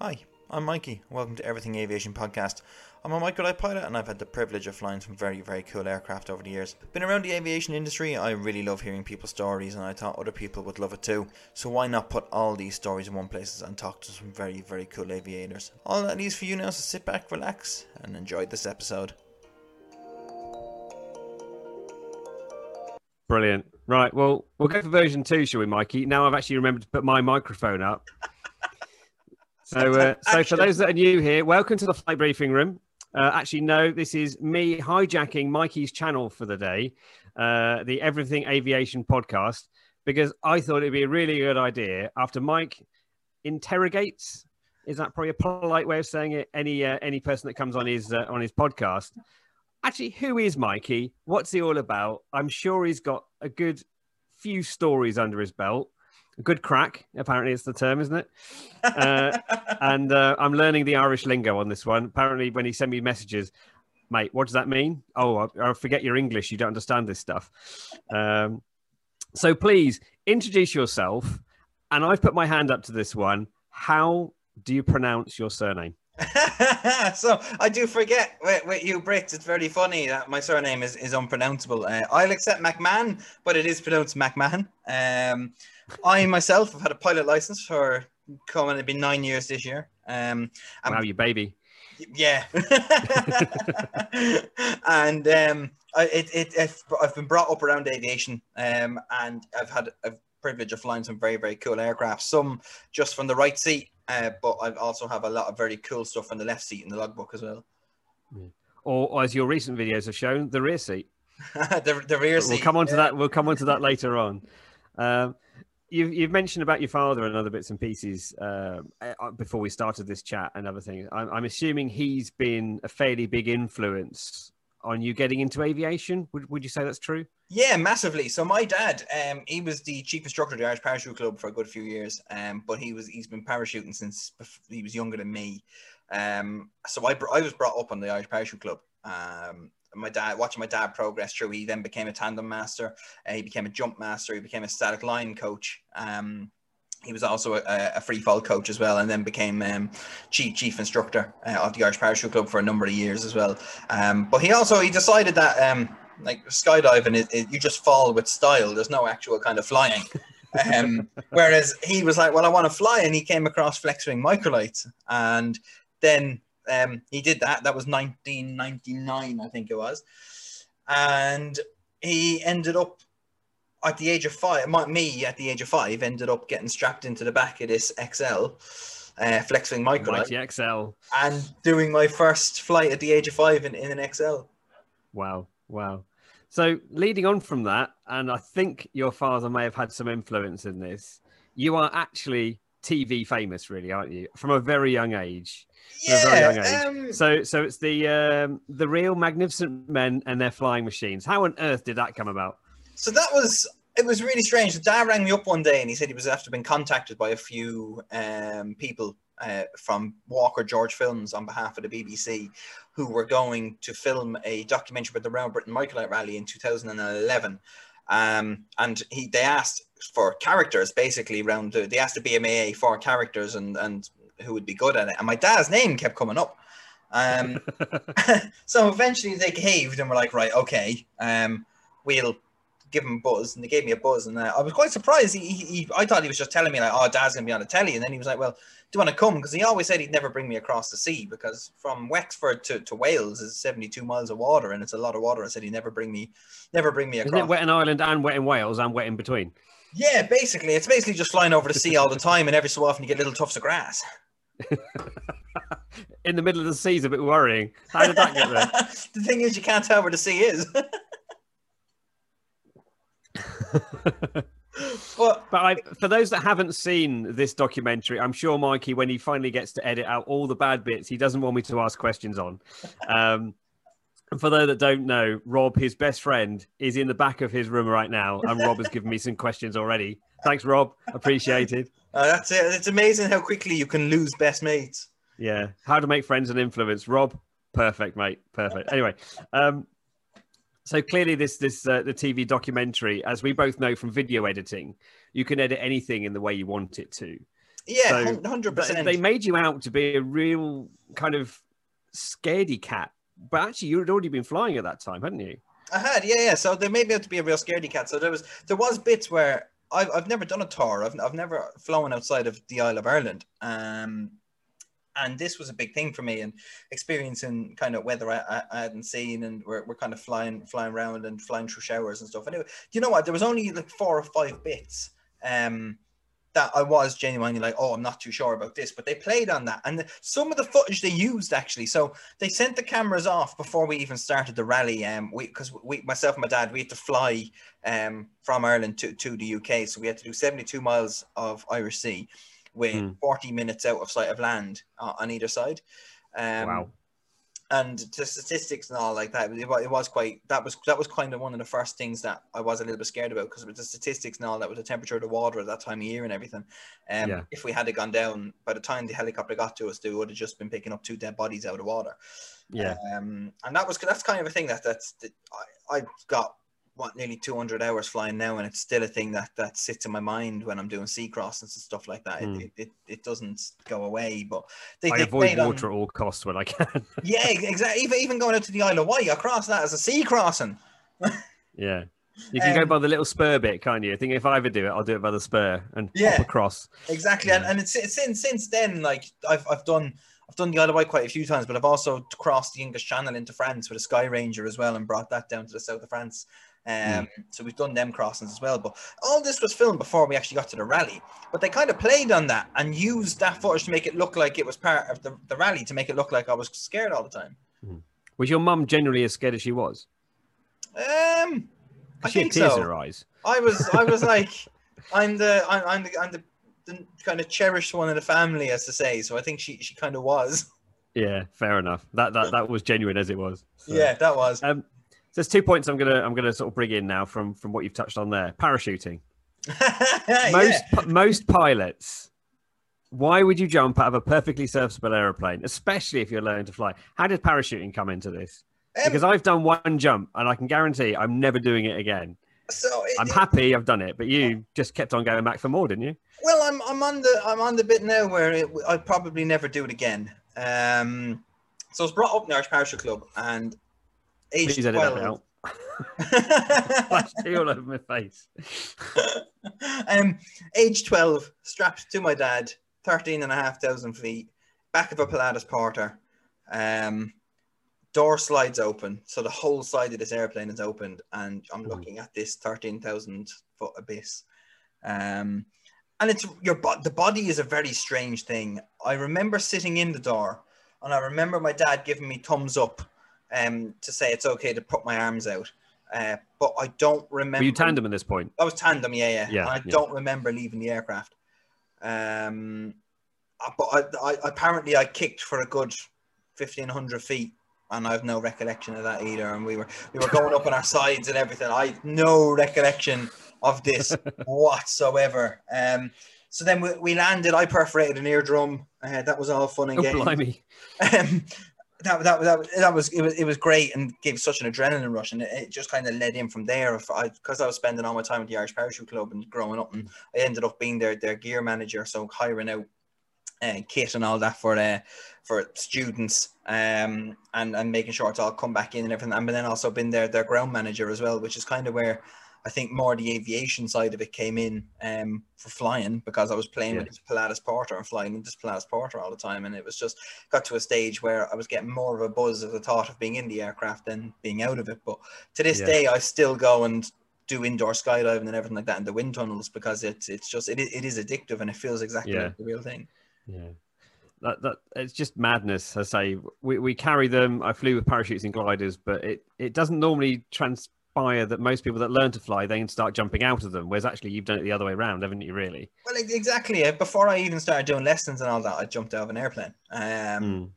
Hi, I'm Mikey. Welcome to Everything Aviation Podcast. I'm a microlight pilot and I've had the privilege of flying some very, very cool aircraft over the years. Been around the aviation industry, I really love hearing people's stories and I thought other people would love it too. So why not put all these stories in one place and talk to some very, very cool aviators? All that leaves for you now is to sit back, relax, and enjoy this episode. Brilliant. Right. Well, we'll go for version two, shall we, Mikey? Now I've actually remembered to put my microphone up. So, uh, so for those that are new here, welcome to the flight briefing room. Uh, actually, no, this is me hijacking Mikey's channel for the day, uh, the Everything Aviation podcast, because I thought it'd be a really good idea after Mike interrogates. Is that probably a polite way of saying it? Any uh, any person that comes on his uh, on his podcast. Actually, who is Mikey? What's he all about? I'm sure he's got a good few stories under his belt good crack. Apparently, it's the term, isn't it? Uh, and uh, I'm learning the Irish lingo on this one. Apparently, when he sent me messages, mate, what does that mean? Oh, I, I forget your English. You don't understand this stuff. Um, so please introduce yourself. And I've put my hand up to this one. How do you pronounce your surname? so I do forget with, with, you Brits. It's very funny that my surname is, is unpronounceable. Uh, I'll accept McMahon, but it is pronounced McMahon. Um, I myself have had a pilot license for coming to be nine years this year. Um, wow, you baby. Yeah. and um, I, it, it, I've been brought up around aviation um, and I've had a privilege of flying some very, very cool aircraft, some just from the right seat, uh, but I also have a lot of very cool stuff on the left seat in the logbook as well. Or, as your recent videos have shown, the rear seat. the, the rear seat. We'll come on to that. We'll come on to that later on. Um, You've, you've mentioned about your father and other bits and pieces uh, uh, before we started this chat and other things. I'm, I'm, assuming he's been a fairly big influence on you getting into aviation. Would, would you say that's true? Yeah, massively. So my dad, um, he was the chief instructor of the Irish Parachute Club for a good few years, um, but he was he's been parachuting since he was younger than me. Um, so I, I was brought up on the Irish Parachute Club. Um, my dad watching my dad progress through he then became a tandem master uh, he became a jump master he became a static line coach um, he was also a, a, free fall coach as well and then became um, chief chief instructor uh, of the irish parachute club for a number of years as well. Um, but he also he decided that um, like skydiving it, it, you just fall with style there's no actual kind of flying. Um, whereas he was like well i want to fly and he came across flexwing microlights and then um, he did that. That was 1999, I think it was. And he ended up at the age of five, me at the age of five, ended up getting strapped into the back of this XL, uh, Flexwing Micro. Mighty XL. And doing my first flight at the age of five in, in an XL. Wow. Wow. So leading on from that, and I think your father may have had some influence in this, you are actually TV famous, really, aren't you? From a very young age. Yeah. Um... So, so it's the um, the real magnificent men and their flying machines. How on earth did that come about? So that was it was really strange. The dad rang me up one day and he said he was after being contacted by a few um, people uh, from Walker George Films on behalf of the BBC who were going to film a documentary about the Round Britain Microlight Rally in 2011. Um, and he they asked for characters basically around the, they asked the BMAA for characters and and who would be good at it. And my dad's name kept coming up. Um, so eventually they caved and were like, right, okay, um, we'll give him a buzz. And they gave me a buzz. And uh, I was quite surprised. He, he, he, I thought he was just telling me, like, oh, dad's going to be on the telly. And then he was like, well, do you want to come? Because he always said he'd never bring me across the sea because from Wexford to, to Wales is 72 miles of water and it's a lot of water. I said he'd never bring me, never bring me across. Isn't it wet in Ireland and wet in Wales and wet in between? Yeah, basically. It's basically just flying over the sea all the time and every so often you get little tufts of grass. in the middle of the sea is a bit worrying. How did that get there? the thing is, you can't tell where the sea is. but, but I, for those that haven't seen this documentary, I'm sure Mikey, when he finally gets to edit out all the bad bits, he doesn't want me to ask questions on. Um, and for those that don't know, Rob, his best friend, is in the back of his room right now, and Rob has given me some questions already. Thanks, Rob. Appreciated. Uh, that's it. It's amazing how quickly you can lose best mates. Yeah. How to make friends and influence. Rob, perfect, mate. Perfect. Anyway, um, so clearly this this uh, the TV documentary, as we both know from video editing, you can edit anything in the way you want it to. Yeah, hundred But percent. they made you out to be a real kind of scaredy cat. But actually, you had already been flying at that time, hadn't you? I had, yeah, yeah. So they made me out to be a real scaredy cat. So there was there was bits where I've I've never done a tour. I've I've never flown outside of the Isle of Ireland. Um, and this was a big thing for me and experiencing kind of weather I, I, hadn't seen and we're, we're kind of flying flying around and flying through showers and stuff. Anyway, you know what? There was only like four or five bits um that I was genuinely like, oh, I'm not too sure about this, but they played on that. And the, some of the footage they used actually, so they sent the cameras off before we even started the rally. Um, we because we myself and my dad we had to fly um from Ireland to to the UK, so we had to do 72 miles of Irish Sea with Hmm. 40 minutes out of sight of land uh, on either side. Um, Wow. And the statistics and all like that, it, it was quite. That was that was kind of one of the first things that I was a little bit scared about because with the statistics and all that, with the temperature of the water at that time of year and everything. Um, Yeah. if we had it gone down, by the time the helicopter got to us, they would have just been picking up two dead bodies out of water. Yeah. Um, and that was that's kind of a thing that that's that I I got what nearly 200 hours flying now, and it's still a thing that that sits in my mind when I'm doing sea crossings and stuff like that. Hmm. It, it, it doesn't go away, but they, I they avoid played on- water at all costs when I can. yeah, exactly. Even even going out to the Isle of Wight, I cross that as a sea crossing. yeah. You can go Um, by the little spur bit, can't you? I think if I ever do it, I'll do it by the spur and Yeah. hop across. Exactly, and, and it's, it's since since then, like I've I've done I've done the Isle of Wight quite a few times, but I've also crossed the English Channel into France with a Sky Ranger as well, and brought that down to the south of France. Um, so we've done them crossings as well. But all this was filmed before we actually got to the rally. But they kind of played on that and used that footage to make it look like it was part of the, the rally, to make it look like I was scared all the time. Was your mum generally as scared as she was? Um, I she had think tears so. in her eyes. I was I was like I'm the I'm, I'm the I'm the, the kind of cherished one in the family, as to say. So I think she she kind of was. Yeah, fair enough. That that that was genuine as it was. So- Yeah, that was. Um, there's two points I'm gonna I'm gonna sort of bring in now from from what you've touched on there. Parachuting. Yeah. Most pi- most pilots. Why would you jump out of a perfectly serviceable aeroplane, especially if you're learning to fly? How did parachuting come into this? Um, Because I've done one jump and I can guarantee I'm never doing it again. so it, I'm happy I've done it, but you just kept on going back for more, didn't you? well, I'm I'm on the I'm on the bit now where it, I'd probably never do it again. Um, so I was brought up in the Irish Parachute Club, and age Please edit that twelve. out. Flash tea all over my face. um, age 12, strapped to my dad, 13 and a half thousand feet, back of a Pilatus Porter. Um, door slides open, so the whole side of this airplane is opened, and I'm looking at this 13,000 foot abyss. Um, and it's your bo- the body is a very strange thing. I remember sitting in the door, and I remember my dad giving me thumbs up um, to say it's okay to put my arms out. Uh, but I don't remember. Were you tandem at this point? I was tandem, yeah, yeah. Yeah, And I yeah. don't remember leaving the aircraft. Um, uh, but I, I, apparently I kicked for a good fifteen hundred feet, and I have no recollection of that either. And we were we were going up on our sides and everything. I have no recollection of this whatsoever. Um, so then we, we landed. I perforated an eardrum. Uh, that was all fun and Oh, games blimey. um, that, that, that, that was it, was it was great and gave such an adrenaline rush and it, it just kind of led in from there. If I because I was spending all my time at the Irish Parachute Club and growing up and I ended up being their their gear manager so hiring out uh, kit and all that for uh, for students um and and making sure it's all come back in and everything. And then also been their their ground manager as well which is kind of where I think more the aviation side of it came in um, for flying because I was playing Yeah. with this Pilatus Porter and flying with this Pilatus Porter all the time, and it was just got to a stage where I was getting more of a buzz of the thought of being in the aircraft than being out of it. But to this Yeah. day, I still go and do indoor skydiving and everything like that in the wind tunnels because it's it's just it, it is addictive and it feels exactly Yeah. like the real thing. Yeah. That, that it's just madness. I say we, we carry them. I flew with parachutes and gliders, but it, it doesn't normally that most people that learn to fly then start jumping out of them. Whereas actually you've done it the other way around, haven't you? Really? Well, exactly. uh, Before I even started doing lessons and all that, I jumped out of an airplane. Um, Mm.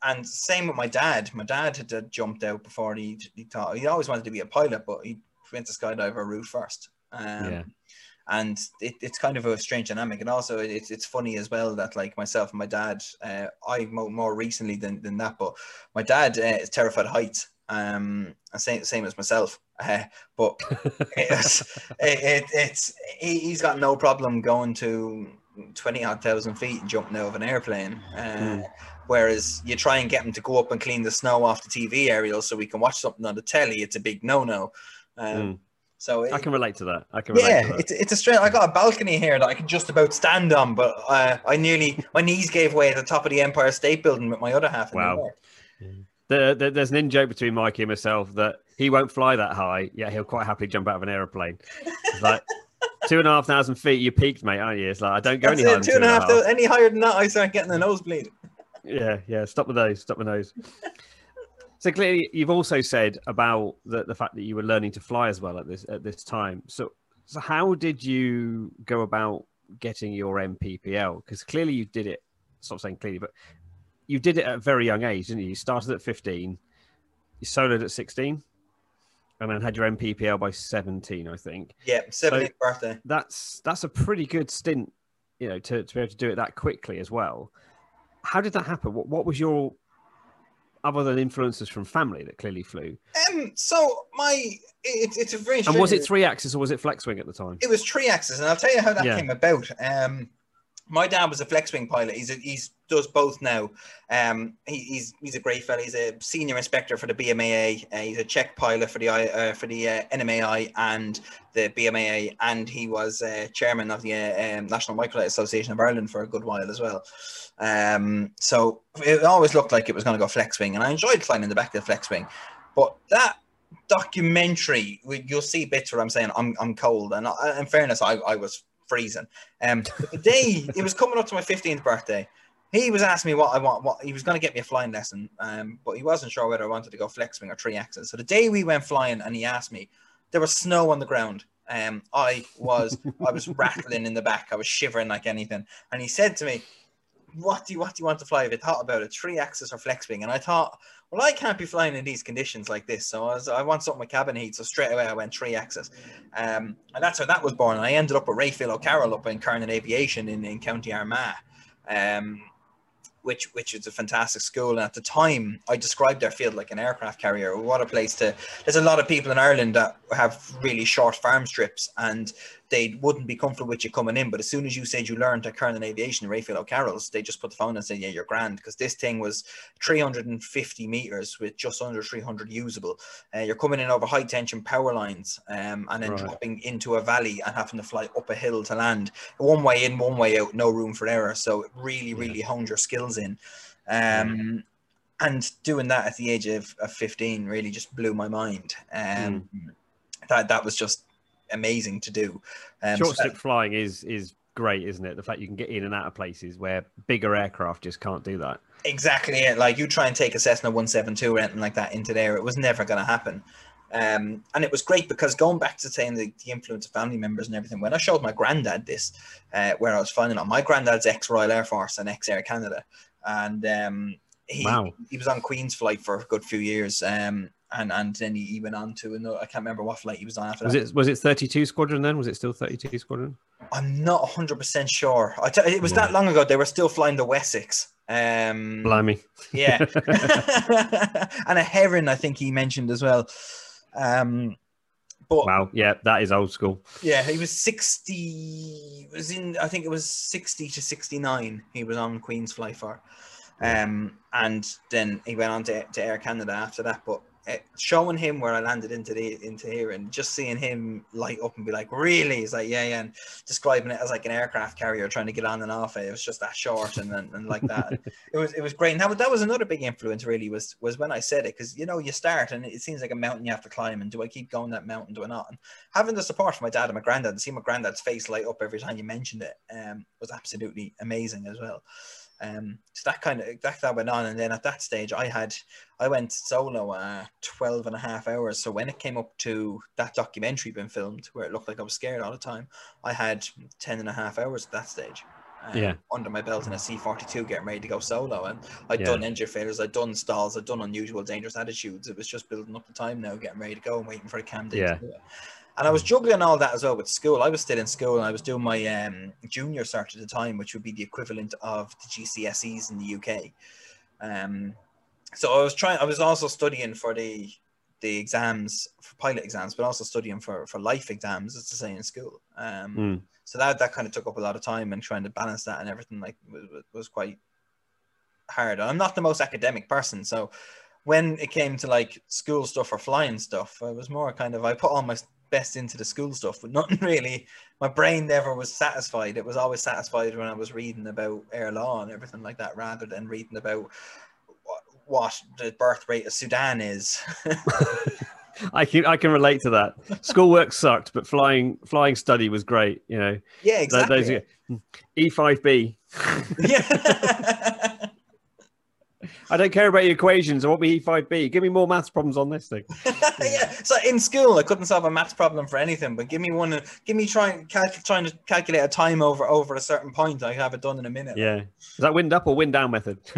And same with my dad. My dad had jumped out before he he thought he always wanted to be a pilot, but he went to skydiver route first. Um, Yeah. And it, it's kind of a strange dynamic, and also it's it's funny as well that like myself and my dad, uh, I more, more recently than, than that, but my dad uh, is terrified of heights. Um, same same as myself. Uh, but it's it, it, it's he, he's got no problem going to twenty odd thousand feet and jumping out of an airplane. Uh, Mm. Whereas you try and get them to go up and clean the snow off the TV aerial so we can watch something on the telly, it's a big no no. Um, Mm. So it, I can relate to that. I can relate yeah, to that. it's it's a strange. I got a balcony here that I can just about stand on, but uh, I nearly my knees gave way at the top of the Empire State Building with my other half. in the Wow. air. There, there- there's an in joke between Mikey and myself that he won't fly that high, yet he'll quite happily jump out of an aeroplane. It's like two and a half thousand feet, you peaked, mate, aren't you? It's like I don't go That's any higher it. Two and a half. thou- Any higher than that, I start getting a nosebleed. Yeah, yeah. Stop with those. Stop with those. so clearly, you've also said about the, the fact that you were learning to fly as well at this at this time. So, so how did you go about getting your NPPL? Because clearly you did it. Stop saying clearly, but you did it at a very young age, didn't you? You started at 15, you soloed at 16, and then had your NPPL by 17, I think. Yeah, 17th birthday. That's that's a pretty good stint, you know, to, to be able to do it that quickly as well. How did that happen? What what was your other than influences from family that clearly flew? Um, so my it, it's a very And was it three axis or was it flex wing at the time? It was three axis, and I'll tell you how that Yeah. came about. Um, my dad was a flex wing pilot. He's a, he's does both now. Um, he, he's he's a great fella. He's a senior inspector for the BMAA. Uh, he's a check pilot for the uh, for the uh, NMAI and the BMAA, and he was uh, chairman of the uh, um, National Microlight Association of Ireland for a good while as well. Um, so it always looked like it was going to go flex wing, and I enjoyed flying in the back of the flex wing. But that documentary, you'll see bits where I'm saying I'm, I'm cold, and I, in fairness, I, I was freezing. Um, the day it was coming up to my 15th birthday, he was asking me what I want. What he was going to get me a flying lesson, um, but he wasn't sure whether I wanted to go flex wing or three axis. So the day we went flying, and he asked me, there was snow on the ground. Um, I was I was rattling in the back. I was shivering like anything, and he said to me, "What do you what do you want to fly?" Have you thought about it? Three axis or flex wing? And I thought, well, I can't be flying in these conditions like this. So I, was, I want something with cabin heat. So straight away I went three axis. Um, and that's how that was born. I ended up with Rayfield O'Carroll up in Kernan Aviation in, in County Armagh. Um, which which is a fantastic school. And at the time, I described their field like an aircraft carrier. What a place to! There's a lot of people in Ireland that have really short farm strips, and they wouldn't be comfortable with you coming in. But as soon as you said you learned at Kernan Aviation, Rayfield O'Carroll's, they just put the phone and said, "Yeah, you're grand," because this thing was 350 meters with just under 300 usable. Uh, you're coming in over high tension power lines, um, and then Right. dropping into a valley and having to fly up a hill to land. One way in, one way out, no room for error. So it really, really honed your skills in. Um, and doing that at the age of, of 15 really just blew my mind. Um, that that was just amazing to do. Um, so Short strip flying is is great, isn't it? The fact you can get in and out of places where bigger aircraft just can't do that. exactly it. Like you try and take a Cessna 172 or anything like that into there, it was never going to happen. Um, and it was great because going back to saying the, the influence of family members and everything, when I showed my granddad this, uh, where I was finding out, my granddad's ex Royal Air Force and ex Air Canada, and um, he Wow. he was on Queen's flight for a good few years, um, and and then he, he went on to another. I can't remember what flight he was on after Was that. it was it 32 squadron then? Was it still 32 squadron? I'm not 100 percent sure. I t- it was Yeah. that long ago. They were still flying the Wessex. Um, Blimey. yeah, and a heron. I think he mentioned as well. Um, but Wow. Yeah, that is old school. yeah, he was 60. Was in. I think it was 60 to 69. He was on Queen's fly for, um, and then he went on to, to Air Canada after that. But uh, showing him where I landed into the into here and just seeing him light up and be like, really? He's like, yeah, yeah, and describing it as like an aircraft carrier trying to get on and off it. It was just that short and and, and like that. it was it was great. And that was, that was another big influence really was was when I said it because you know you start and it seems like a mountain you have to climb and do I keep going that mountain? Do I not? And having the support from my dad and my granddad and see my granddad's face light up every time you mentioned it um, was absolutely amazing as well. Um, so that kind of that, that went on, and then at that stage, I had I went solo uh, 12 and a half hours. So when it came up to that documentary being filmed, where it looked like I was scared all the time, I had 10 and a half hours at that stage. um, Yeah. Under my belt in a C42, getting ready to go solo, and I'd Yeah. done engine failures, I'd done stalls, I'd done unusual, dangerous attitudes. It was just building up the time now, getting ready to go, and waiting for a cam day Yeah. To do it. And I was juggling all that as well with school. I was still in school and I was doing my um, junior cert at the time, which would be the equivalent of the GCSEs in the UK. Um, so I was trying. I was also studying for the the exams for pilot exams, but also studying for for life exams, as to say in school. Um, Mm. so that that kind of took up a lot of time and trying to balance that and everything like was, was- was quite hard. I'm not the most academic person, so when it came to like school stuff or flying stuff, I was more kind of I put all my best into the school stuff, but nothing really. My brain never was satisfied. It was always satisfied when I was reading about air law and everything like that, rather than reading about what, what the birth rate of Sudan is. I can I can relate to that. Schoolwork sucked, but flying flying study was great. You know, yeah, exactly. Hmm, e five B. yeah. I don't care about your equations. I want me E five B. Give me more maths problems on this thing. yeah. So in school, I couldn't solve a maths problem for anything, but give me one. Give me trying calc- trying to calculate a time over over a certain point. I have it done in a minute. Yeah, is that wind up or wind down method?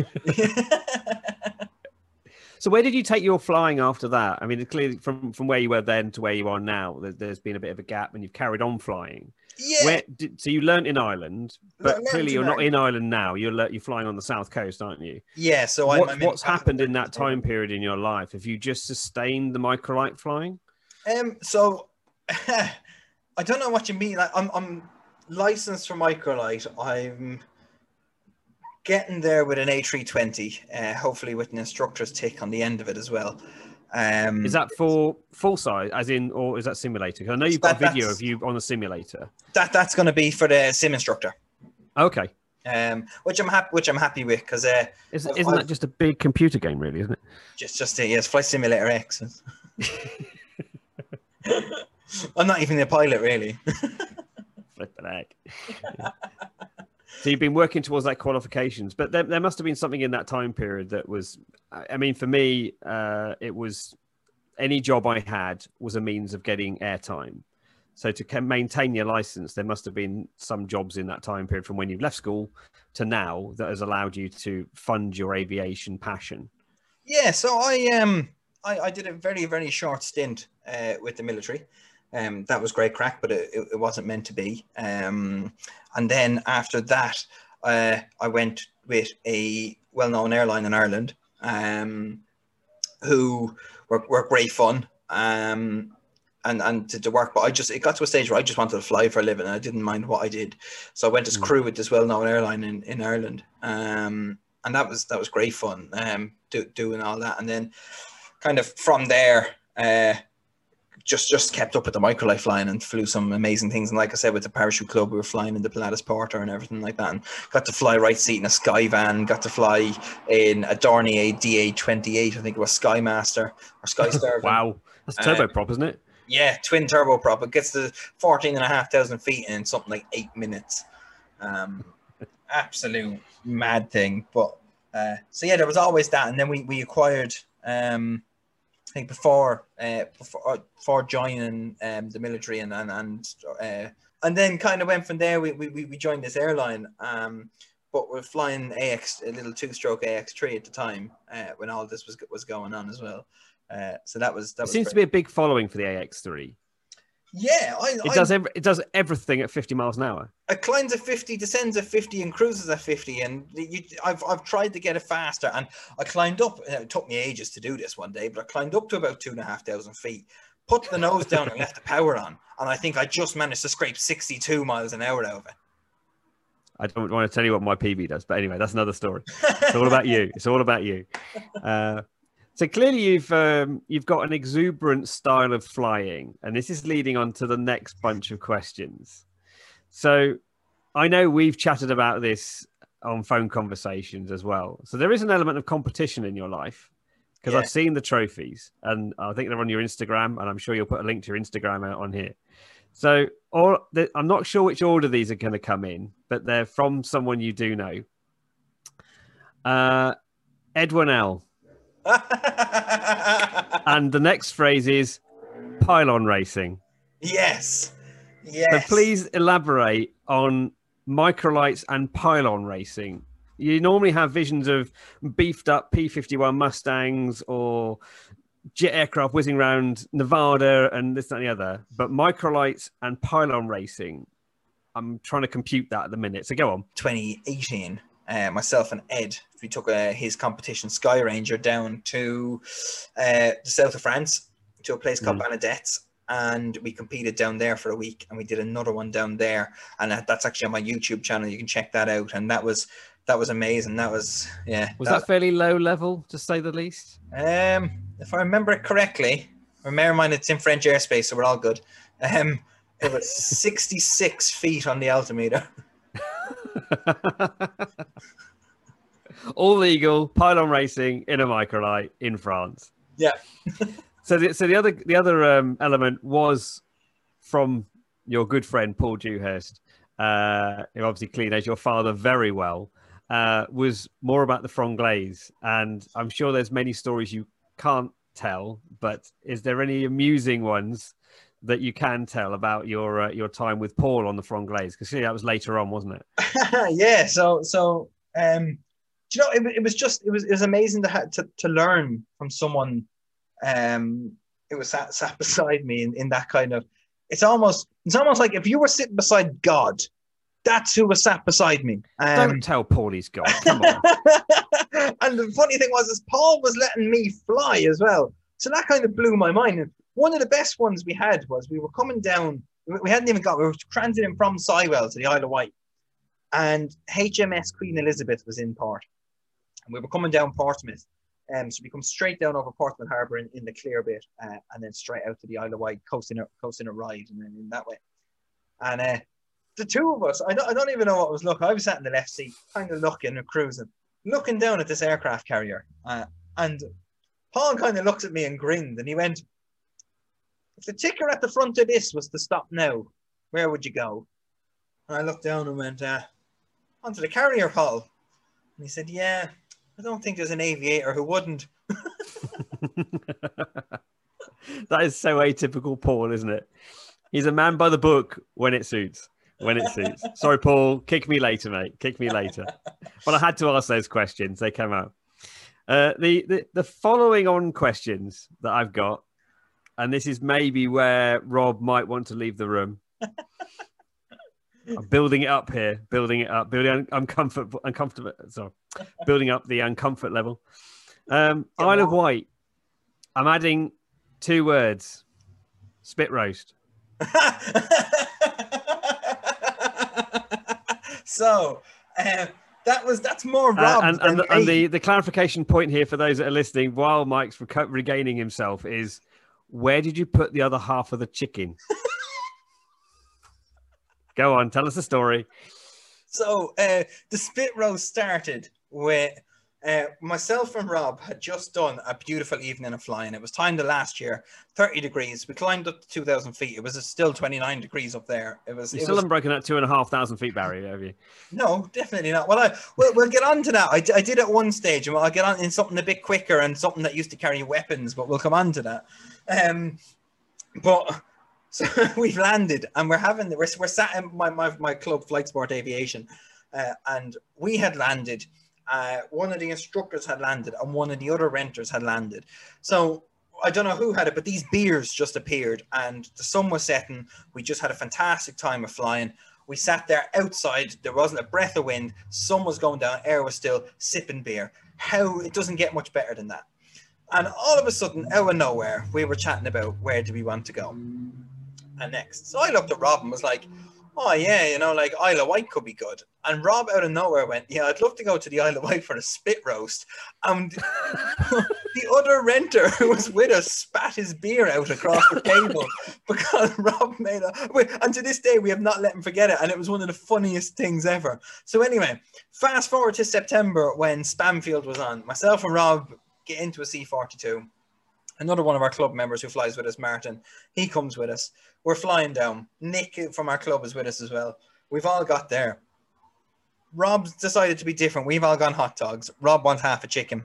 so where did you take your flying after that? I mean, clearly from from where you were then to where you are now, there's been a bit of a gap, and you've carried on flying. Yeah. Where did, so you learnt in Ireland, but learnt clearly you're not in Ireland now. You're le- you're flying on the south coast, aren't you? yeah. So I'm, I'm in what's happened in that time period in your life? Have you just sustained the microlight flying? Um. So I don't know what you mean. Like, I'm I'm licensed for microlight. I'm getting there with an A320. Uh, hopefully with an instructor's tick on the end of it as well. Um, Is that for full size, as in, or is that simulator? 'Cause I know you've got a That- video of you on the simulator. that? That's going to be for the sim instructor. Okay, Um, which I'm happy, which I'm happy with, because uh, is, isn't I've- that just a big computer game, really? Isn't it? just just uh, yes, Flight Simulator X. I'm not even a pilot, really. Flipping heck. So you've been working towards that qualifications, but there, there must have been something in that time period that was. I mean, for me, uh, it was any job I had was a means of getting airtime. So to maintain your license, there must have been some jobs in that time period from when you left school to now that has allowed you to fund your aviation passion. Yeah, so I um I, I did a very very short stint uh, with the military. Um, that was great crack, but it, it, wasn't meant to be. Um, and then after that, uh, I went with a well-known airline in Ireland, um, who were, were great fun. Um, and and to, to work, but I just it got to a stage where I just wanted to fly for a living. And I didn't mind what I did, so I went as Mm. crew with this well-known airline in, in Ireland. Um, and that was that was great fun um do, doing all that and then kind of from there uh just just kept up with the microlight flying and flew some amazing things and like i said with the parachute club we were flying in the pilatus porter and everything like that and got to fly right seat in a sky van got to fly in a dornier da28 i think it was skymaster or skystar. Wow, that's Uh, turboprop, isn't it? Yeah, twin turboprop. It gets to 14 and a half thousand feet in something like eight minutes. Um, absolute mad thing. But uh, so yeah, there was always that. And then we, we acquired, um, I think before, uh, before, uh, before joining um, the military and, and, and, uh, and then kind of went from there. We, we, we joined this airline. Um, but we're flying AX, a little two-stroke AX3 at the time uh, when all this was was going on as well. Uh, so that was that was seems great. to be a big following for the AX3. Yeah. I, It I, does every, it does everything at 50 miles an hour. it climbs at 50, descends at 50, and cruises at 50. And you, I've, I've tried to get it faster. And I climbed up, it took me ages to do this one day, but I climbed up to about two and a half thousand feet, put the nose down and left the power on. And I think I just managed to scrape 62 miles an hour out of it. I don't want to tell you what my PB does, but anyway, that's another story. It's all about you. It's all about you. Uh, so clearly, you've um, you've got an exuberant style of flying, and this is leading on to the next bunch of questions. So, I know we've chatted about this on phone conversations as well. So there is an element of competition in your life because Yeah. I've seen the trophies, and I think they're on your Instagram, and I'm sure you'll put a link to your Instagram out on here. So, all the, I'm not sure which order these are going to come in, but they're from someone you do know. Uh, Edwin L. And the next phrase is pylon racing. yes. Yes. So please elaborate on microlights and pylon racing. You normally have visions of beefed up P 51 Mustangs or jet aircraft whizzing around Nevada and this, that, and the other. But microlights and pylon racing, I'm trying to compute that at the minute. So go on. 2018, uh, myself and Ed, we took uh, his competition Sky Ranger down to uh, the south of France to a place called Mm. Benedette's, and we competed down there for a week, and we did another one down there, and that, that's actually on my YouTube channel. You can check that out, and that was that was amazing. That was yeah. Was that fairly low level, to say the least? Um, if I remember it correctly, bear in mind it's in French airspace, so we're all good. Um, it was 66 feet on the altimeter. All legal pylon racing in a microlight in France. Yeah. so the so the other the other um, element was from your good friend Paul Dewhurst, uh, who obviously clean as your father very well. Uh, was more about the Franglaise, and I'm sure there's many stories you can't tell, but is there any amusing ones that you can tell about your uh, your time with Paul on the Franglaise? Because that was later on, wasn't it? yeah. So so um, do you know it, it was just it was it was amazing to ha- to to learn from someone. Um, it was sat sat beside me in, in that kind of. It's almost it's almost like if you were sitting beside God, that's who was sat beside me. Um, Don't tell Paul he's gone. Come on. and the funny thing was, is Paul was letting me fly as well. So that kind of blew my mind. One of the best ones we had was we were coming down. we- hadn't even got. We were transiting from Sywell to the Isle of Wight, and HMS Queen Elizabeth was in port, and we were coming down Portsmouth. Um, so we come straight down over Portsmouth Harbour in, in the clear bit, uh, and then straight out to the Isle of Wight, coasting a, coasting a ride, and then in that way. And uh, the two of us, I don't, I don't even know what was looking. I was sat in the left seat, kind of looking and cruising, looking down at this aircraft carrier. Uh, and Paul kind of looks at me and grinned, and he went, If the ticker at the front of this was to stop now, where would you go? And I looked down and went, uh, Onto the carrier, Paul. And he said, Yeah, I don't think there's an aviator who wouldn't. that is so atypical, Paul, isn't it? He's a man by the book when it suits. When it suits. Sorry, Paul. Kick me later, mate. Kick me later. But I had to ask those questions. They came out. Uh, the, the the following on questions that I've got, and this is maybe where Rob might want to leave the room. I'm building it up here, building it up, building un- uncomfortable, uncomfortable. Sorry, building up the uncomfort level. Um, Isle of? Wight. I'm adding two words: spit roast. so uh, that was that's more Uh, Rob and and, the, and the, the clarification point here for those that are listening, while Mike's reco- regaining himself, is where did you put the other half of the chicken? Go on, tell us the story. So uh, the spit roast started with uh, myself and Rob had just done a beautiful evening of flying. It was timed the last year, 30 degrees. We climbed up to 2,000 feet. It was still 29 degrees up there. It was, You it still was haven't broken that two and a half thousand feet barrier, have you? no, definitely not. Well, I we'll, we'll get on to that. I, did at one stage, and I'll get on in something a bit quicker and something that used to carry weapons, but we'll come on to that. Um, but so we've landed, and we're having we're, we're sat in my, my my club, Flight Sport Aviation, uh, and we had landed. Uh, one of the instructors had landed, and one of the other renters had landed. So I don't know who had it, but these beers just appeared, and the sun was setting. We just had a fantastic time of flying. We sat there outside. There wasn't a breath of wind. Sun was going down. Air was still sipping beer. How it doesn't get much better than that. And all of a sudden, out of nowhere, we were chatting about where do we want to go. And next, so I looked at Rob and was like, "Oh yeah, you know, like Isle of Wight could be good." And Rob out of nowhere went, "Yeah, I'd love to go to the Isle of Wight for a spit roast." And the other renter who was with us spat his beer out across the table because Rob made a. And to this day, we have not let him forget it, and it was one of the funniest things ever. So anyway, fast forward to September when Spamfield was on. Myself and Rob get into a C42 another one of our club members who flies with us, Martin, he comes with us. We're flying down. Nick from our club is with us as well. We've all got there. Rob's decided to be different. We've all gone hot dogs. Rob wants half a chicken.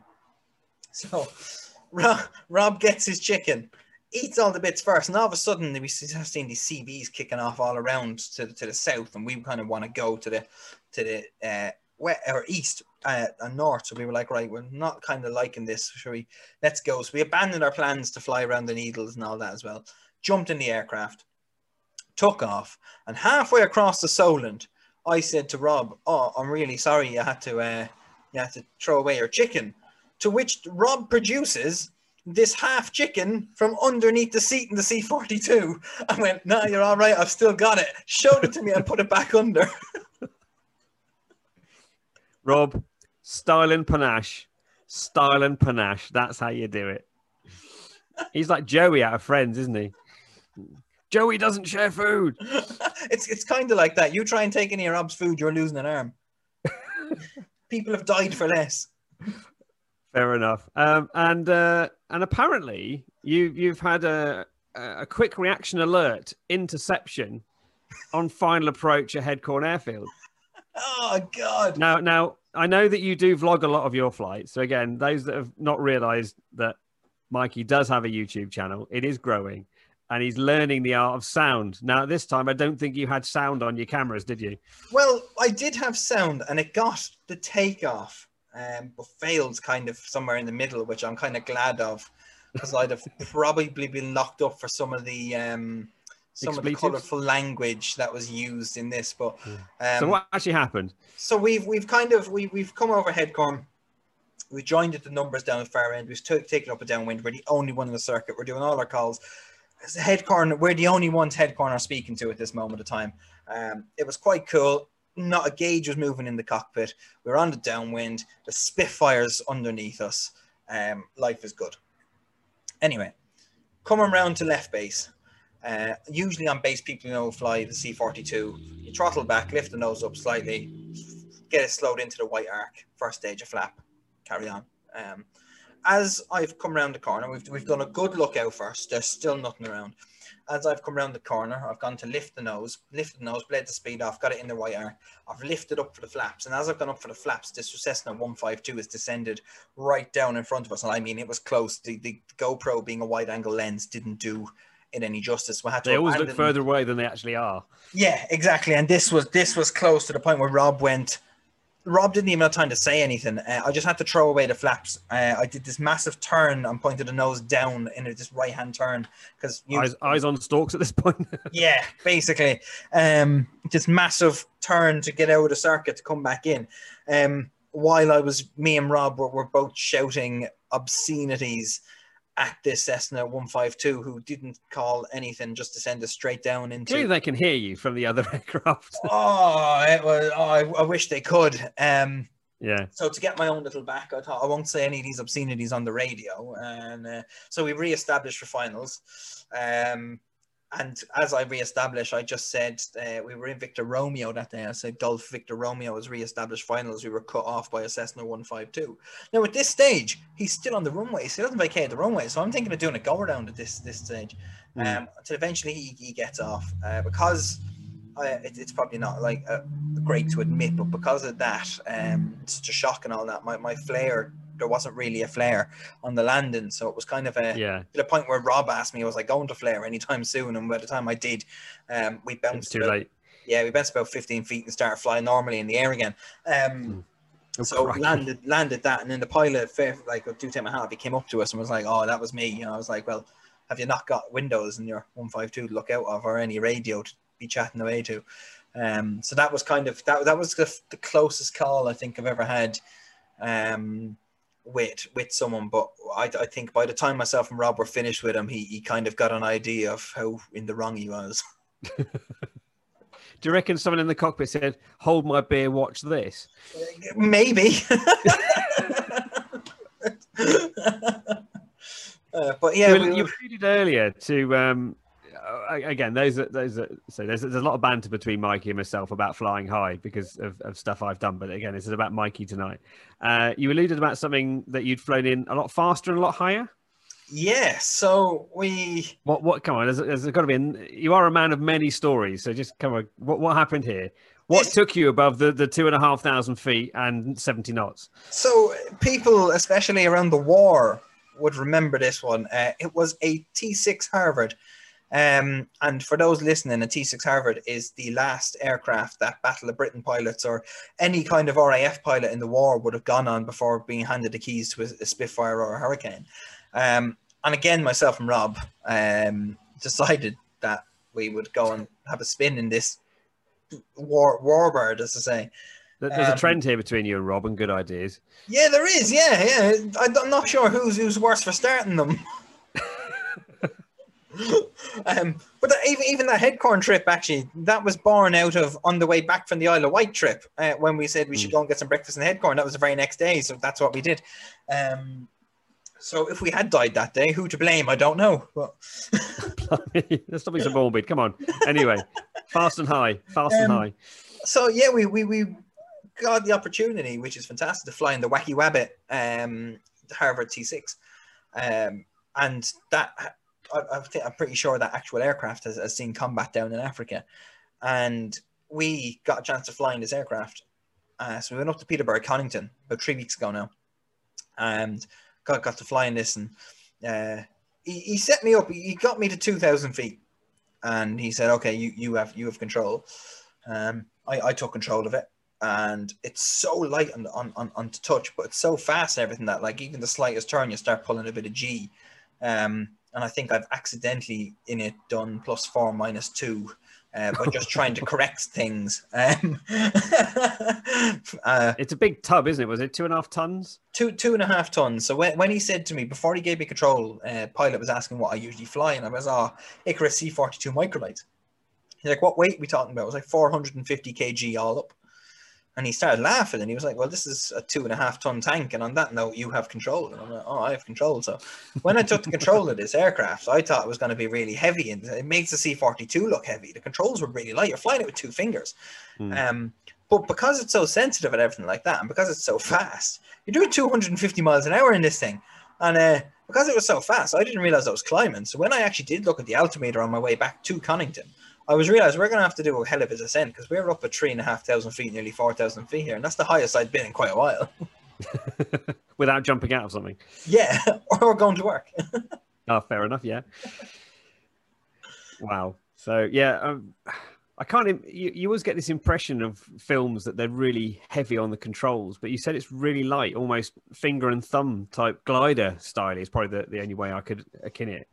So Rob, Rob gets his chicken, eats all the bits first, and all of a sudden we start seeing these CBs kicking off all around to, to the south, and we kind of want to go to the to the uh, west or east uh, and north. So we were like, right, we're not kind of liking this. Shall we? Let's go. So we abandoned our plans to fly around the Needles and all that as well. Jumped in the aircraft, took off, and halfway across the Solent, I said to Rob, "Oh, I'm really sorry. You had to, uh, you had to throw away your chicken." To which Rob produces this half chicken from underneath the seat in the C42. I went, no, you're all right. I've still got it. Showed it to me and put it back under. Rob, style and panache. Style and panache. That's how you do it. He's like Joey out of Friends, isn't he? Joey doesn't share food. it's it's kind of like that. You try and take any of Rob's food, you're losing an arm. People have died for less. Fair enough. Um, and uh, and apparently you you've had a a quick reaction alert interception on final approach at Headcorn Airfield. Oh God! Now now I know that you do vlog a lot of your flights. So again, those that have not realised that Mikey does have a YouTube channel, it is growing and he's learning the art of sound. Now, this time, I don't think you had sound on your cameras, did you? Well, I did have sound, and it got the takeoff, um, but failed kind of somewhere in the middle, which I'm kind of glad of, because I'd have probably been locked up for some of the um, some Expletives? of the colourful language that was used in this. But um, so, what actually happened? So we've we've kind of we we've come over Headcorn. We joined at the numbers down the far end. We've t- taken up a downwind. We're the only one in the circuit. We're doing all our calls head corner, we're the only ones headcorn are speaking to at this moment of time. Um, it was quite cool. Not a gauge was moving in the cockpit. We are on the downwind. The Spitfires underneath us. Um, life is good. Anyway, coming around to left base. Uh, usually on base, people you know fly the C42. You throttle back, lift the nose up slightly, get it slowed into the white arc. First stage of flap. Carry on. Um, as I've come around the corner, we've, we've done a good look out first. There's still nothing around. As I've come around the corner, I've gone to lift the nose, lift the nose, bled the speed off, got it in the white arc. I've lifted up for the flaps. And as I've gone up for the flaps, this Cessna 152 has descended right down in front of us. And I mean, it was close. The, the GoPro being a wide angle lens didn't do it any justice. We had to they always look further away than they actually are. Yeah, exactly. And this was this was close to the point where Rob went Rob didn't even have time to say anything. Uh, I just had to throw away the flaps. Uh, I did this massive turn and pointed the nose down in a, this right hand turn because eyes, eyes on stalks at this point. yeah, basically, um, this massive turn to get out of the circuit to come back in. Um, while I was, me and Rob were, were both shouting obscenities at this Cessna 152 who didn't call anything just to send us straight down into. Maybe they can hear you from the other aircraft. oh, it was. Oh, I, I, wish they could. Um, yeah. So to get my own little back, I thought I won't say any of these obscenities on the radio, and uh, so we re-established for finals. Um, and as I re-established, I just said uh, we were in Victor Romeo that day. I said Gulf Victor Romeo was re-established finals. We were cut off by a Cessna 152. Now at this stage, he's still on the runway. He still hasn't vacated the runway. So I'm thinking of doing a go around at this this stage. Mm. Um, until eventually he, he gets off uh, because I, it, it's probably not like uh, great to admit, but because of that, um, such a shock and all that, my, my flare there wasn't really a flare on the landing. So it was kind of a yeah. to the point where Rob asked me, was I going to flare anytime soon? And by the time I did, um, we bounced too about, late. Yeah, we bounced about 15 feet and started flying normally in the air again. Um, oh, so landed landed that, and then the pilot, like two time and a half, he came up to us and was like, "Oh, that was me." You know, I was like, "Well, have you not got windows in your 152 to look out of, or any radio to be chatting away to?" Um, so that was kind of that. That was the, the closest call I think I've ever had. Um, with with someone, but I, I think by the time myself and Rob were finished with him, he, he kind of got an idea of how in the wrong he was. Do you reckon someone in the cockpit said, "Hold my beer, watch this"? Maybe. uh, but yeah, you, we, you alluded earlier to um, again, those are, those are, so there's, there's a lot of banter between Mikey and myself about flying high because of, of stuff I've done. But again, this is about Mikey tonight. Uh, you alluded about something that you'd flown in a lot faster and a lot higher. Yeah. So we. What? What? Come on. There's, there's got to be. An, you are a man of many stories. So just come on. What? What happened here? What took you above the, the two and a half thousand feet and 70 knots? So people, especially around the war, would remember this one. Uh, it was a T6 Harvard um, and for those listening, a T6 Harvard is the last aircraft that Battle of Britain pilots or any kind of RAF pilot in the war would have gone on before being handed the keys to a, a Spitfire or a Hurricane. Um, and again, myself and Rob um, decided that we would go and have a spin in this war warbird, as I say. There- There's a Um, trend here between you and Rob and good ideas. Yeah, there is. Yeah, yeah. I'm not sure who's who's worse for starting them. um, but that, even even that headcorn trip actually that was born out of on the way back from the Isle of Wight trip uh, when we said we should go and get some breakfast in headcorn. That was the very next day, so that's what we did. Um, so if we had died that day, who to blame? I don't know. But not be so morbid. Come on. Anyway, fast and high, fast and Um, high. so yeah, we we we got the opportunity, which is fantastic, to fly in the Wacky Wabbit, um, Harvard T6, um, and that I, I think I'm pretty sure that actual aircraft has, has seen combat down in Africa, and we got a chance to fly in this aircraft. Uh, so we went up to Peterborough, Conington, about three weeks ago now, and got got to fly in this, and uh, he, he set me up. He got me to two thousand feet, and he said, "Okay, you you have you have control." Um, I, I took control of it, and it's so light on, on, on, on to touch, but it's so fast and everything that like even the slightest turn, you start pulling a bit of G. Um, and I think I've accidentally in it done plus four minus two. Uh, by just trying to correct things. Um, uh, It's a big tub, isn't it? Was it two and a half tons? two two and a half tons. So when, when he said to me before he gave me control, uh, pilot was asking what I usually fly, and I was oh Ikarus C forty two microlight. He's like, what weight we talking about? I was like four hundred and fifty kg all up, and he started laughing, and he was like, well, this is a two and a half ton tank, and on that note, you have control, and I'm like, oh, I have control. So when I took the control of this aircraft, I thought it was going to be really heavy, and it makes the C forty two look heavy. The controls were really light. You're flying it with two fingers. Hmm. Um, but because it's so sensitive and everything like that, and because it's so fast, you're doing 250 miles an hour in this thing. And uh, because it was so fast, I didn't realize I was climbing. So when I actually did look at the altimeter on my way back to Conington, I was realized we're going to have to do a hell of a descent because we're up at three and a half thousand feet, nearly 4,000 feet here. And that's the highest I'd been in quite a while. Without jumping out of something. yeah, or going to work. Oh, fair enough. Yeah. Wow. So yeah, um, I can't. im- You, you always get this impression of films that they're really heavy on the controls, but you said it's really light, almost finger and thumb type glider style. Is probably the, the only way I could akin it.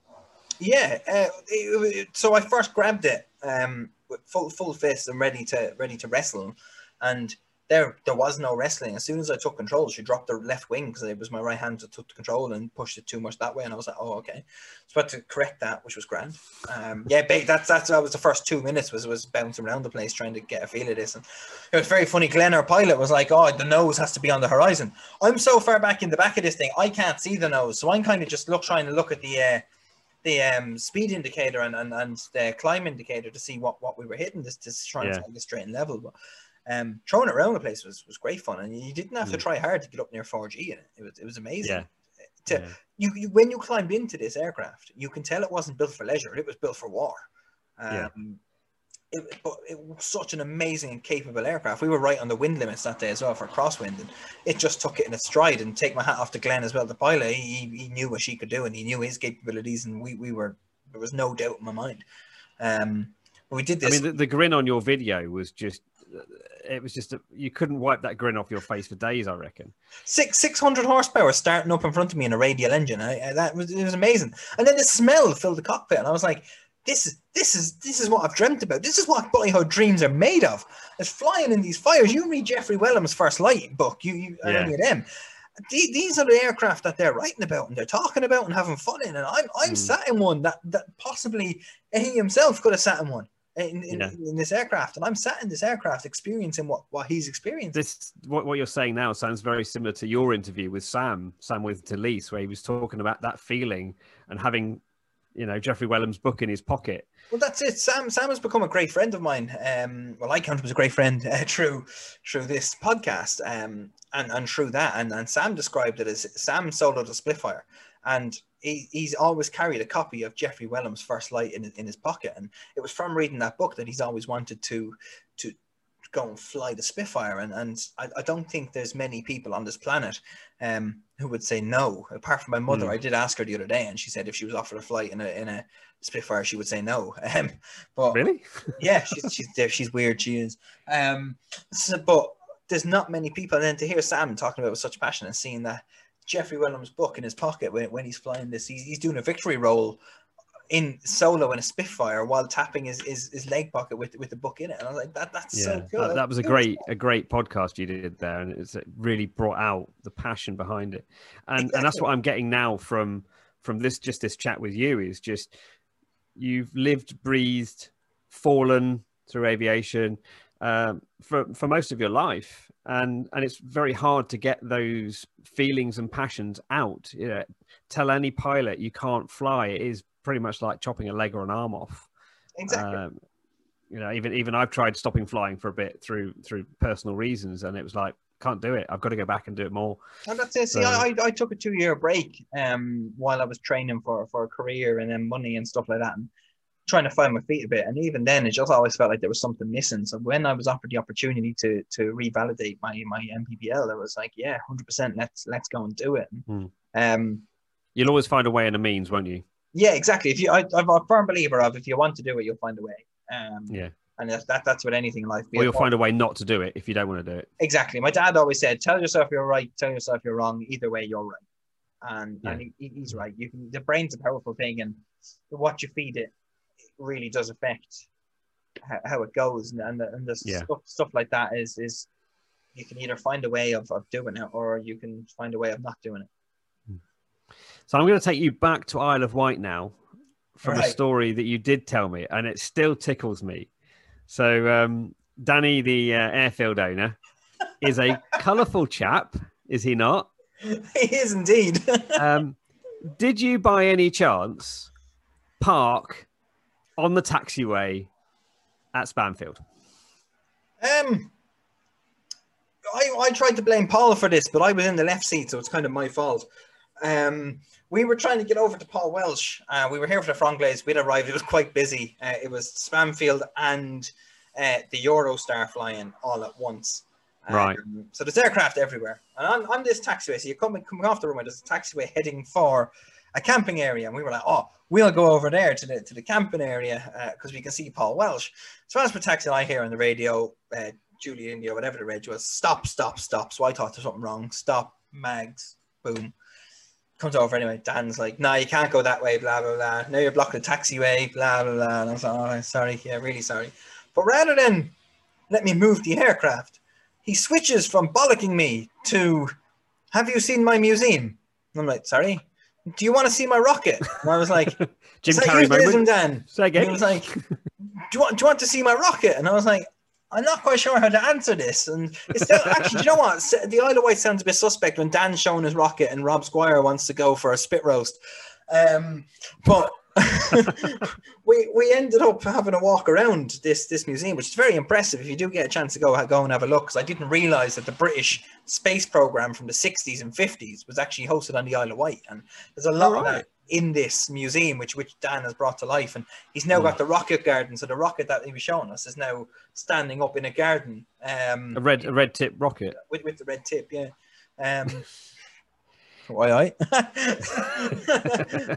Yeah, uh, it- it- so I first grabbed it um, full full fist and ready to ready to wrestle, and there there was no wrestling. As soon as I took control, she dropped the left wing because it was my right hand that took the control and pushed it too much that way, and I was like, oh okay. So I had to correct that, which was grand. Um, yeah, ba- that's that's that was the first two minutes was was bouncing around the place trying to get a feel of this, and it was very funny. Glenn, our pilot, was like, oh, the nose has to be on the horizon. I'm so far back in the back of this thing, I can't see the nose, so I'm kind of just look trying to look at the. Uh, the um, speed indicator and, and, and the climb indicator to see what, what we were hitting this to try and Yeah. find the straight and level. But um, throwing it around the place was, was great fun, and you didn't have to Mm. try hard to get up near 4G in it. It was it was amazing. Yeah. To, Yeah. You, you when you climbed into this aircraft, you can tell it wasn't built for leisure; it was built for war. Um, Yeah. It, but it was such an amazing and capable aircraft. We were right on the wind limits that day as well for crosswind, and it just took it in its stride. And take my hat off to Glenn as well, the pilot. He, he knew what she could do, and he knew his capabilities, and we, we were there was no doubt in my mind. Um, but we did I this. mean, the, the grin on your video was just. It was just a, you couldn't wipe that grin off your face for days. I reckon. six six hundred horsepower starting up in front of me in a radial engine. I, I- that was it was amazing. And then the smell filled the cockpit, and I was like, "This is this is this is what I've dreamt about. This is what boyhood dreams are made of. It's flying in these fires. You read Geoffrey Wellum's First Light book. You you Yeah. any of them. The- These are the aircraft that they're writing about and they're talking about and having fun in. And I'm I'm Mm. sat in one that that possibly he himself could have sat in one. In, in, Yeah. in this aircraft, and I'm sat in this aircraft experiencing what, what he's experiencing. This what, what you're saying now sounds very similar to your interview with Sam, Sam with delise where he was talking about that feeling and having, you know, Geoffrey Wellum's book in his pocket. Well, that's it. Sam Sam has become a great friend of mine. Um, well, I count him as a great friend uh, through through this podcast, um, and and through that. And and Sam described it as Sam sold soloed a Spitfire, and he, he's always carried a copy of Geoffrey Wellum's First Light in in his pocket, and it was from reading that book that he's always wanted to to go and fly the Spitfire. And and I, I don't think there's many people on this planet um, who would say no. Apart from my mother, Hmm. I did ask her the other day, and she said if she was offered a flight in a in a Spitfire, she would say no. Um, but Really? yeah, she's she's there. She's weird. She is. Um, so, but there's not many people. And then to hear Sam talking about it with such passion and seeing that Geoffrey Wellum's book in his pocket when, when he's flying this, he's, he's doing a victory roll in solo in a Spitfire while tapping his, his, his leg pocket with with the book in it. And I was like, that that's Yeah, so cool. that, that was a great a great podcast you did there, and it's, it really brought out the passion behind it, and and that's what I'm getting now from from this just this chat with you is just you've lived, breathed, fallen through aviation um, for for most of your life, and and it's very hard to get those feelings and passions out. You know, tell any pilot you can't fly. It is pretty much like chopping a leg or an arm off. exactly. Um, you know, even even I've tried stopping flying for a bit through through personal reasons, and it was like can't do it. I've got to go back and do it more. And that's it. See, So- I, I I took a two year break um while I was training for for a career and then money and stuff like that, and trying to find my feet a bit. And even then, it just always felt like there was something missing. So when I was offered the opportunity to to revalidate my my NPPL, I was like, yeah, hundred percent. Let's let's go and do it. Hmm. Um, You'll always find a way and a means, won't you? Yeah, exactly. If you, I, I'm a firm believer of if you want to do it, you'll find a way. Um, Yeah. and that's that, that's what anything in life. Be Or you'll find a way not to do it if you don't want to do it. Exactly. My dad always said, "Tell yourself you're right. Tell yourself you're wrong. Either way, you're right." And Yeah. and he, he- he's right. You can. The brain's a powerful thing, and what you feed it really does affect how, how it goes. And and the, and the Yeah. stuff stuff like that is is you can either find a way of, of doing it, or you can find a way of not doing it. So I'm going to take you back to Isle of Wight now from a story that you did tell me, and it still tickles me. So um, Danny, the uh, airfield owner, is a colourful chap, is he not? he is indeed. Um, did you, by any chance, park on the taxiway at Spanfield? Um, I, I tried to blame Paul for this, but I was in the left seat, so it's kind of my fault. Um, we were trying to get over to Paul Welsh. Uh, we were here for the Fronglaze. We'd arrived. It was quite busy. Uh, it was Spamfield and uh, the Eurostar flying all at once. Um, Right. So there's aircraft everywhere. And on, on this taxiway, so you're coming coming off the runway, there's a taxiway heading for a camping area. And we were like, oh, we'll go over there to the to the camping area because we can see Paul Welsh. So as we're taxiing, I hear on the radio, uh, Julie India, whatever the reg was, stop, stop, stop. So I thought there's something wrong. Stop, mags, boom. Comes over anyway. Dan's like, no, you can't go that way, blah, blah, blah. Now you're blocking the taxiway, blah, blah, blah. And I was like, oh, sorry, yeah, really sorry. But rather than let me move the aircraft, he switches from bollocking me to, have you seen my museum? And I'm like, sorry, do you want to see my rocket? And I was like, Jim "Is that Carrey moment. Dan? Say And he was like, do you, want, do you want to see my rocket? And I was like, I'm not quite sure how to answer this. And it's still, actually, you know what? The Isle of Wight sounds a bit suspect when Dan's showing his rocket and Rob Squire wants to go for a spit roast. Um, but we we ended up having a walk around this this museum, which is very impressive. If you do get a chance to go go and have a look, because I didn't realize that the British space program from the 60s and 50s was actually hosted on the Isle of Wight, and there's a lot of that in this museum, which which Dan has brought to life, and he's now Hmm. got the rocket garden. So the rocket that he was showing us is now standing up in a garden, um, A red a red tip rocket. with with the red tip, yeah. Um, why I?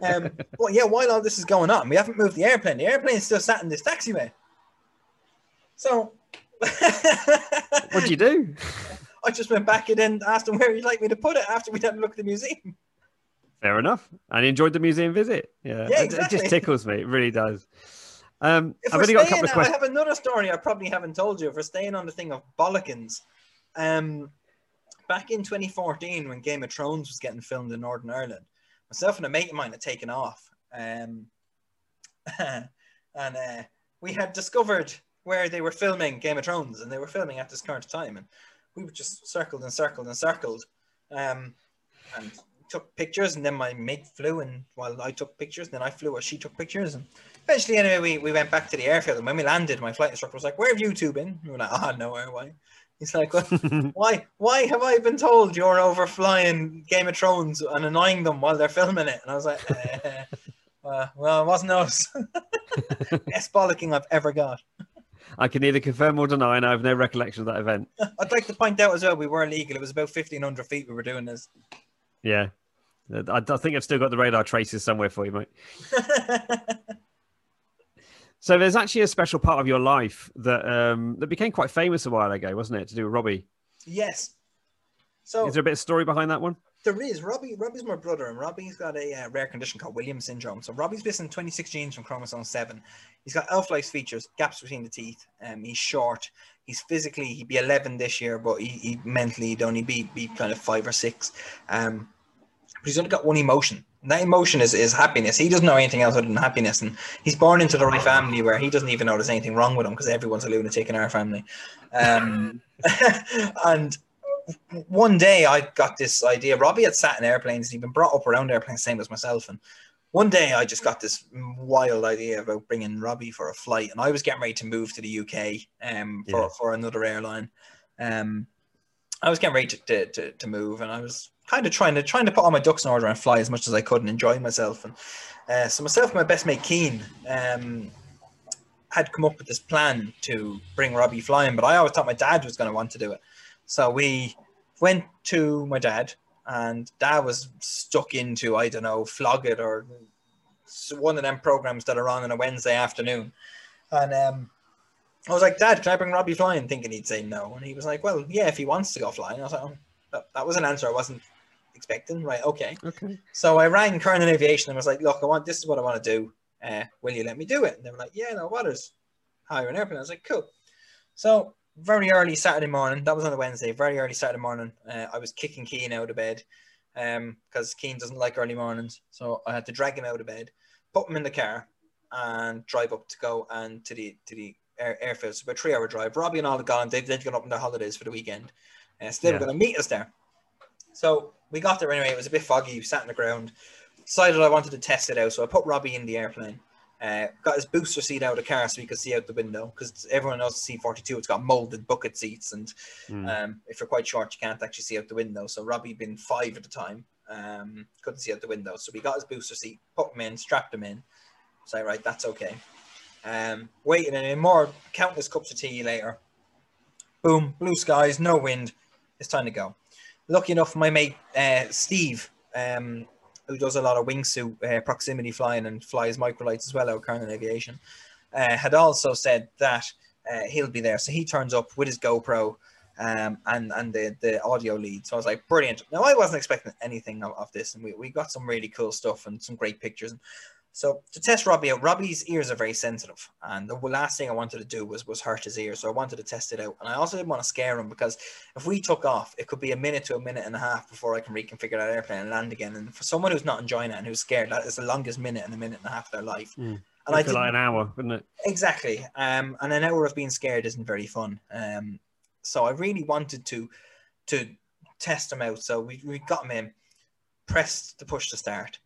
um, well, yeah. While all this is going on, we haven't moved the airplane. The airplane is still sat in this taxiway. So, What'd you do? I just went back and then asked him where he'd like me to put it after we'd had a look at the museum. Fair enough. And enjoyed the museum visit. Yeah, Yeah, It- it, just tickles me. It really does. Um, If I've only got a couple of questions. I have another story I probably haven't told you. If we're staying on the thing of bollockins, um, back in 2014 when Game of Thrones was getting filmed in Northern Ireland, myself and a mate of mine had taken off, um, and uh, we had discovered where they were filming Game of Thrones, and they were filming at this current time, and we were just circled and circled and circled, um, and took pictures, and then my mate flew, and while I took pictures, and then I flew while she took pictures, and eventually, anyway, we, we went back to the airfield, and when we landed, my flight instructor was like, "Where have you two been?" We were like, "Ah, nowhere. Why?" He's like, well, "Why? Why have I been told you're overflying Game of Thrones and annoying them while they're filming it?" And I was like, eh, uh, "Well, it wasn't us." Best bollocking I've ever got. I can neither confirm or deny, and I have no recollection of that event. I'd like to point out as well, we were legal. It was about fifteen hundred feet. We were doing this. Yeah. I, I think I've still got the radar traces somewhere for you, mate. So there's actually a special part of your life that um, that became quite famous a while ago, wasn't it? To do with Robbie. yes. So Is there a bit of story behind that one? There is Robbie. Robbie's my brother, and Robbie's got a uh, rare condition called Williams syndrome. So Robbie's missing 26 genes from chromosome seven. He's got elf-like features, gaps between the teeth. Um, he's short. He's physically he'd be 11 this year, but he, he mentally he'd only be be kind of five or six. Um, but he's only got one emotion. And that emotion is, is happiness. He doesn't know anything else other than happiness. And he's born into the right family where he doesn't even know there's anything wrong with him because everyone's a lunatic in our family. Um, and one day I got this idea. Robbie had sat in airplanes. And he'd been brought up around airplanes, same as myself. And one day I just got this wild idea about bringing Robbie for a flight. And I was getting ready to move to the UK um, for, yeah. for another airline. Um, I was getting ready to, to, to, to, move and I was kind of trying to trying to put all my ducks in order and fly as much as I could and enjoy myself. And uh, so myself and my best mate Keen um, had come up with this plan to bring Robbie flying, but I always thought my dad was going to want to do it. So we went to my dad, and dad was stuck into, I don't know, Flog It or one of them programs that are on on a Wednesday afternoon. And um, I was like, Dad, can I bring Robbie flying? Thinking he'd say no. And he was like, Well, yeah, if he wants to go flying. I was like, oh, that, that was an answer I wasn't expecting. Right, okay. Okay. So I rang Kernan Aviation and was like, Look, I want this is what I want to do. Uh, will you let me do it? And they were like, Yeah, no, waters. hire an airplane? I was like, Cool. So very early Saturday morning. That was on a Wednesday. Very early Saturday morning. Uh, I was kicking Keen out of bed because um, Keen doesn't like early mornings. So I had to drag him out of bed, put him in the car, and drive up to go and to the to the air, airfield. So about three hour drive. Robbie and all had gone. They've, they've gone up on their holidays for the weekend. Uh, so they were going to meet us there. So we got there anyway. It was a bit foggy. We sat on the ground. Decided I wanted to test it out. So I put Robbie in the airplane. Uh, got his booster seat out of the car so he could see out the window because everyone knows the C42 it's got molded bucket seats and mm. um, if you're quite short you can't actually see out the window. So Robbie been five at the time, um, couldn't see out the window. So we got his booster seat, put him in, strapped him in. Say right, that's okay. Um, waiting and in more countless cups of tea later. Boom, blue skies, no wind. It's time to go. Lucky enough, my mate uh, Steve um, who does a lot of wingsuit uh, proximity flying and flies microlights as well out Kernan Aviation, uh, had also said that uh, he'll be there. So he turns up with his GoPro um, and and the, the audio lead. So I was like, brilliant. Now I wasn't expecting anything of, of this, and we, we got some really cool stuff and some great pictures. And so to test Robbie out, Robbie's ears are very sensitive, and the last thing I wanted to do was was hurt his ears. So I wanted to test it out, and I also didn't want to scare him because if we took off, it could be a minute to a minute and a half before I can reconfigure that airplane and land again. And for someone who's not enjoying it and who's scared, that is the longest minute and a minute and a half of their life. Mm. And I feel like an hour, wouldn't it? Exactly. Um, and an hour of being scared isn't very fun. Um, so I really wanted to to test him out. So we, we got him in, pressed the push to start,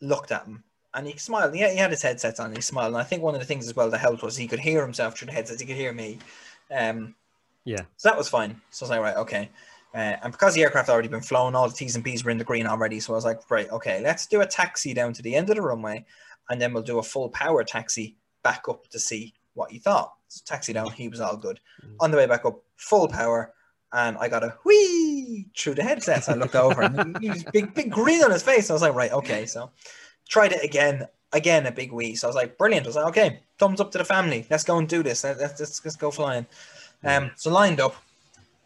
looked at him, and he smiled. He he had his headset on. And he smiled, and I think one of the things as well that helped was he could hear himself through the headset. He could hear me. Um, yeah. So that was fine. So I was like, right, okay. Uh, and because the aircraft had already been flown, all the T's and P's were in the green already. So I was like, right, okay, let's do a taxi down to the end of the runway, and then we'll do a full power taxi back up to see what he thought. So taxi down, he was all good. Mm. On the way back up, full power, and I got a whee through the headset. I looked over, and he was big, big grin on his face. I was like, right, okay, so tried it again, again a big wee. So I was like, brilliant. I was like, okay, thumbs up to the family. Let's go and do this. Let's, let's, let's go flying. Um, so lined up.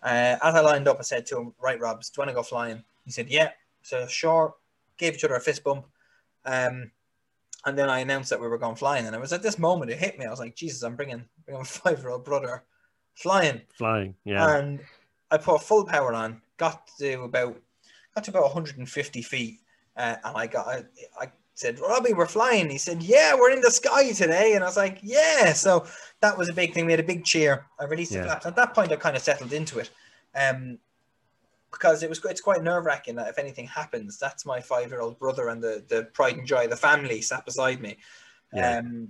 Uh, as I lined up, I said to him, right, Robs, do you want to go flying? He said, yeah. So sure. Gave each other a fist bump. Um, and then I announced that we were going flying. And it was at this moment it hit me. I was like, Jesus, I'm bringing, bringing my five year old brother flying. Flying, yeah. And I put full power on, got to about got to about 150 feet, uh, and I got I, I said, Robbie, we're flying. He said, Yeah, we're in the sky today. And I was like, Yeah. So that was a big thing. We had a big cheer. I released yeah. the flaps. At that point, I kind of settled into it. Um, because it was it's quite nerve wracking that if anything happens, that's my five year old brother and the, the pride and joy of the family sat beside me. Yeah. Um,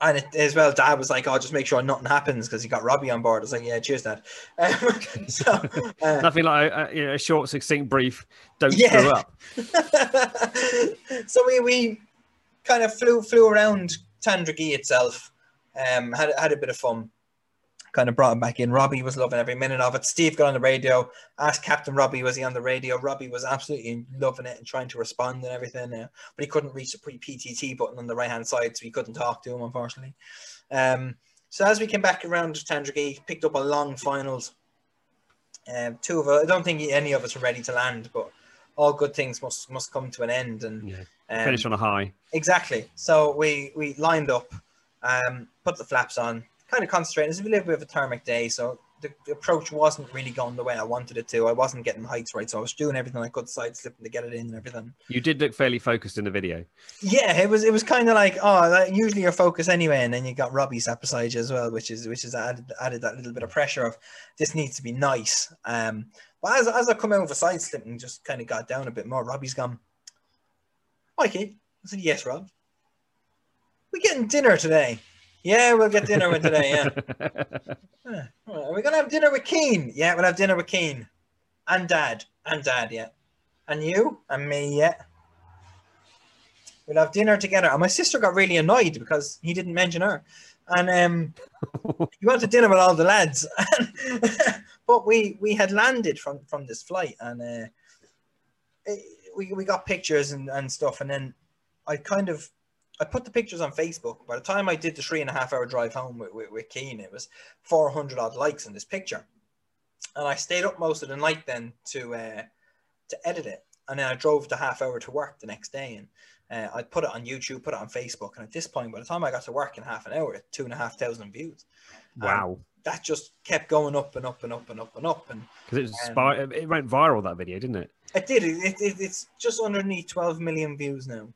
and it, as well, Dad was like, "Oh, just make sure nothing happens because he got Robbie on board." I was like, "Yeah, cheers, Dad." Um, so, uh, Nothing like a, a, short, succinct brief. Don't yeah. screw up. so we we kind of flew flew around Tandragee itself. Um, had had a bit of fun kind of brought him back in. Robbie was loving every minute of it. Steve got on the radio, asked Captain Robbie, was he on the radio? Robbie was absolutely loving it and trying to respond and everything. Uh, but he couldn't reach the pre PTT button on the right hand side, so he couldn't talk to him, unfortunately. Um, so as we came back around to Tandragee, picked up a long finals. Um, two of us, I don't think any of us were ready to land, but all good things must must come to an end, and Yeah. um, Finish on a high. Exactly. So we we lined up, um, put the flaps on, kind of concentrating. It's a little bit of a thermic day, so the, the approach wasn't really going the way I wanted it to. I wasn't getting the heights right, so I was doing everything I could, side slipping to get it in and everything. You did look fairly focused in the video. Yeah, it was it was kind of like oh, that, usually your focus anyway, and then you got Robbie sat beside you as well, which is which is added added that little bit of pressure of this needs to be nice. Um, but as as I come out of a side slip and just kind of got down a bit more, Robbie's gone. Mikey, I said yes, Rob. We're getting dinner today? Yeah, we'll get dinner with today. Yeah. Yeah. All right, Are we gonna have dinner with Keen? Yeah, we'll have dinner with Keen, and Dad, and Dad. Yeah, and you and me. Yeah. We'll have dinner together. And my sister got really annoyed because he didn't mention her. And um, he went to dinner with all the lads. but we we had landed from from this flight and uh, it- we, we got pictures and, and stuff. And then I kind of I put the pictures on Facebook. By the time I did the three and a half hour drive home with, with, with Keen, it was 400 odd likes in this picture. And I stayed up most of the night then to uh, to edit it. And then I drove the half hour to work the next day. And uh, I put it on YouTube, put it on Facebook. And at this point, by the time I got to work in half an hour, two and a half thousand views. wow. That just kept going up and up and up and up and up. And Because it, was Um, spy- it went viral, that video, didn't it? it did. It, it- it's just underneath 12 million views now.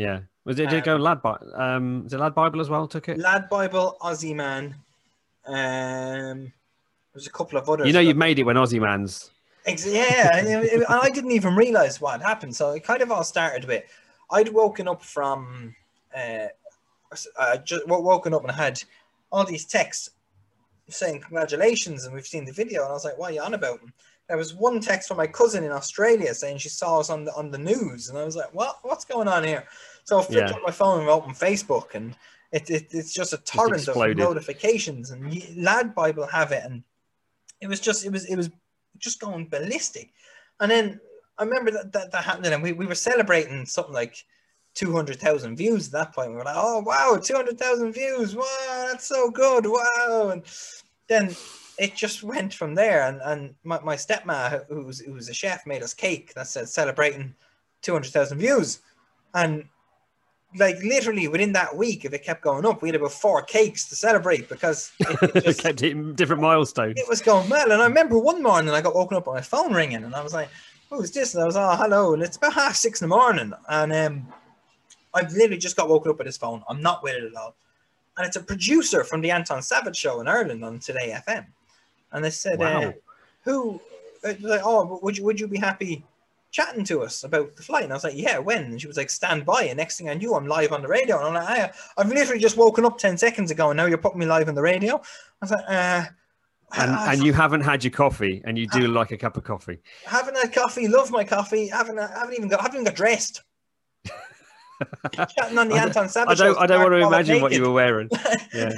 Yeah. Was it, did it go Lad Bible? Um, is it Lad Bible as well? Took it? Lad Bible, Aussie Man. Um, there's a couple of others. You know, you've made it when Aussie Man's. Ex- yeah, and it- it- and I didn't even realize what had happened. So it kind of all started with I'd woken up from, uh, I just woken up and I had all these texts saying congratulations and we've seen the video, and I was like, what are you on about? There was one text from my cousin in Australia saying she saw us on the on the news, and I was like, what What's going on here? So I flipped Yeah. up my phone and opened Facebook, and it, it it's just a torrent of notifications, and Lad Bible have it, and it was just it was it was just going ballistic. And then I remember that that, that happened, and we, we were celebrating something like 200,000 views at that point. We were like, oh, wow, 200,000 views. Wow, that's so good. Wow. And then it just went from there. And, and my, my stepma, who was, who was a chef, made us cake that said celebrating 200,000 views. And like literally within that week, if it kept going up, we had about four cakes to celebrate because it, it just, Kept hitting different milestones. it was going mad. And I remember one morning I got woken up by my phone ringing, and I was like, "Who's this?" And I was, "Oh, hello." And it's about half six in the morning, and um, I've literally just got woken up with this phone. I'm not with it at all, and it's a producer from the Anton Savage show in Ireland on Today FM, and they said, Wow. uh, "Who?" it was like, "Oh, would you would you be happy?" Chatting to us about the flight, and I was like, "Yeah, when?" And she was like, "Stand by." And next thing I knew, I'm live on the radio, and I'm like, I, "I've literally just woken up ten seconds ago, and now you're putting me live on the radio." I was like, "Uh." And, and you haven't had your coffee, and you do like a cup of coffee. haven't had coffee, love my coffee, haven't haven't even got haven't even got dressed. Chatting on the I don't- Anton I Savage. don't. I don't want to imagine what you were wearing. Yeah,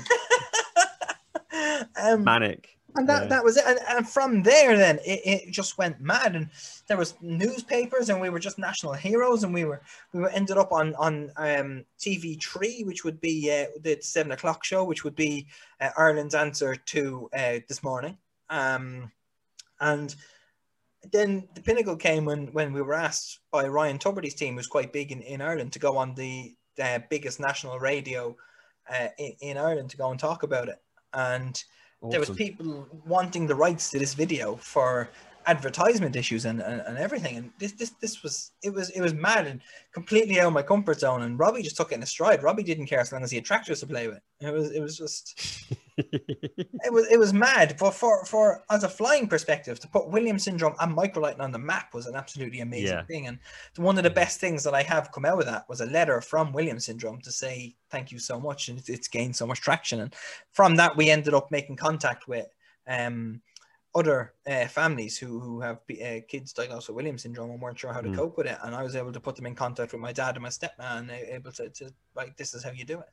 um, manic. And that, yeah. that was it. And, and from there, then it, it just went mad. And there was newspapers, and we were just national heroes. And we were we were ended up on on um, TV Three, which would be uh, the seven o'clock show, which would be uh, Ireland's answer to uh, this morning. Um, and then the pinnacle came when when we were asked by Ryan Tubridy's team, who's quite big in, in Ireland, to go on the uh, biggest national radio uh, in, in Ireland to go and talk about it. And there was people wanting the rights to this video for advertisement issues and, and, and everything. And this, this this was it was it was mad and completely out of my comfort zone. And Robbie just took it in a stride. Robbie didn't care as long as he had tractors to play with. It was it was just it was it was mad. But for for as a flying perspective, to put Williams syndrome and microlighting on the map was an absolutely amazing Yeah. thing. And one of the best things that I have come out of that was a letter from Williams syndrome to say thank you so much, and it's, it's gained so much traction. And from that, we ended up making contact with um other uh, families who, who have uh, kids diagnosed with Williams syndrome and weren't sure how to Mm. cope with it. And I was able to put them in contact with my dad and my stepman, and they- able to, to like, this is how you do it.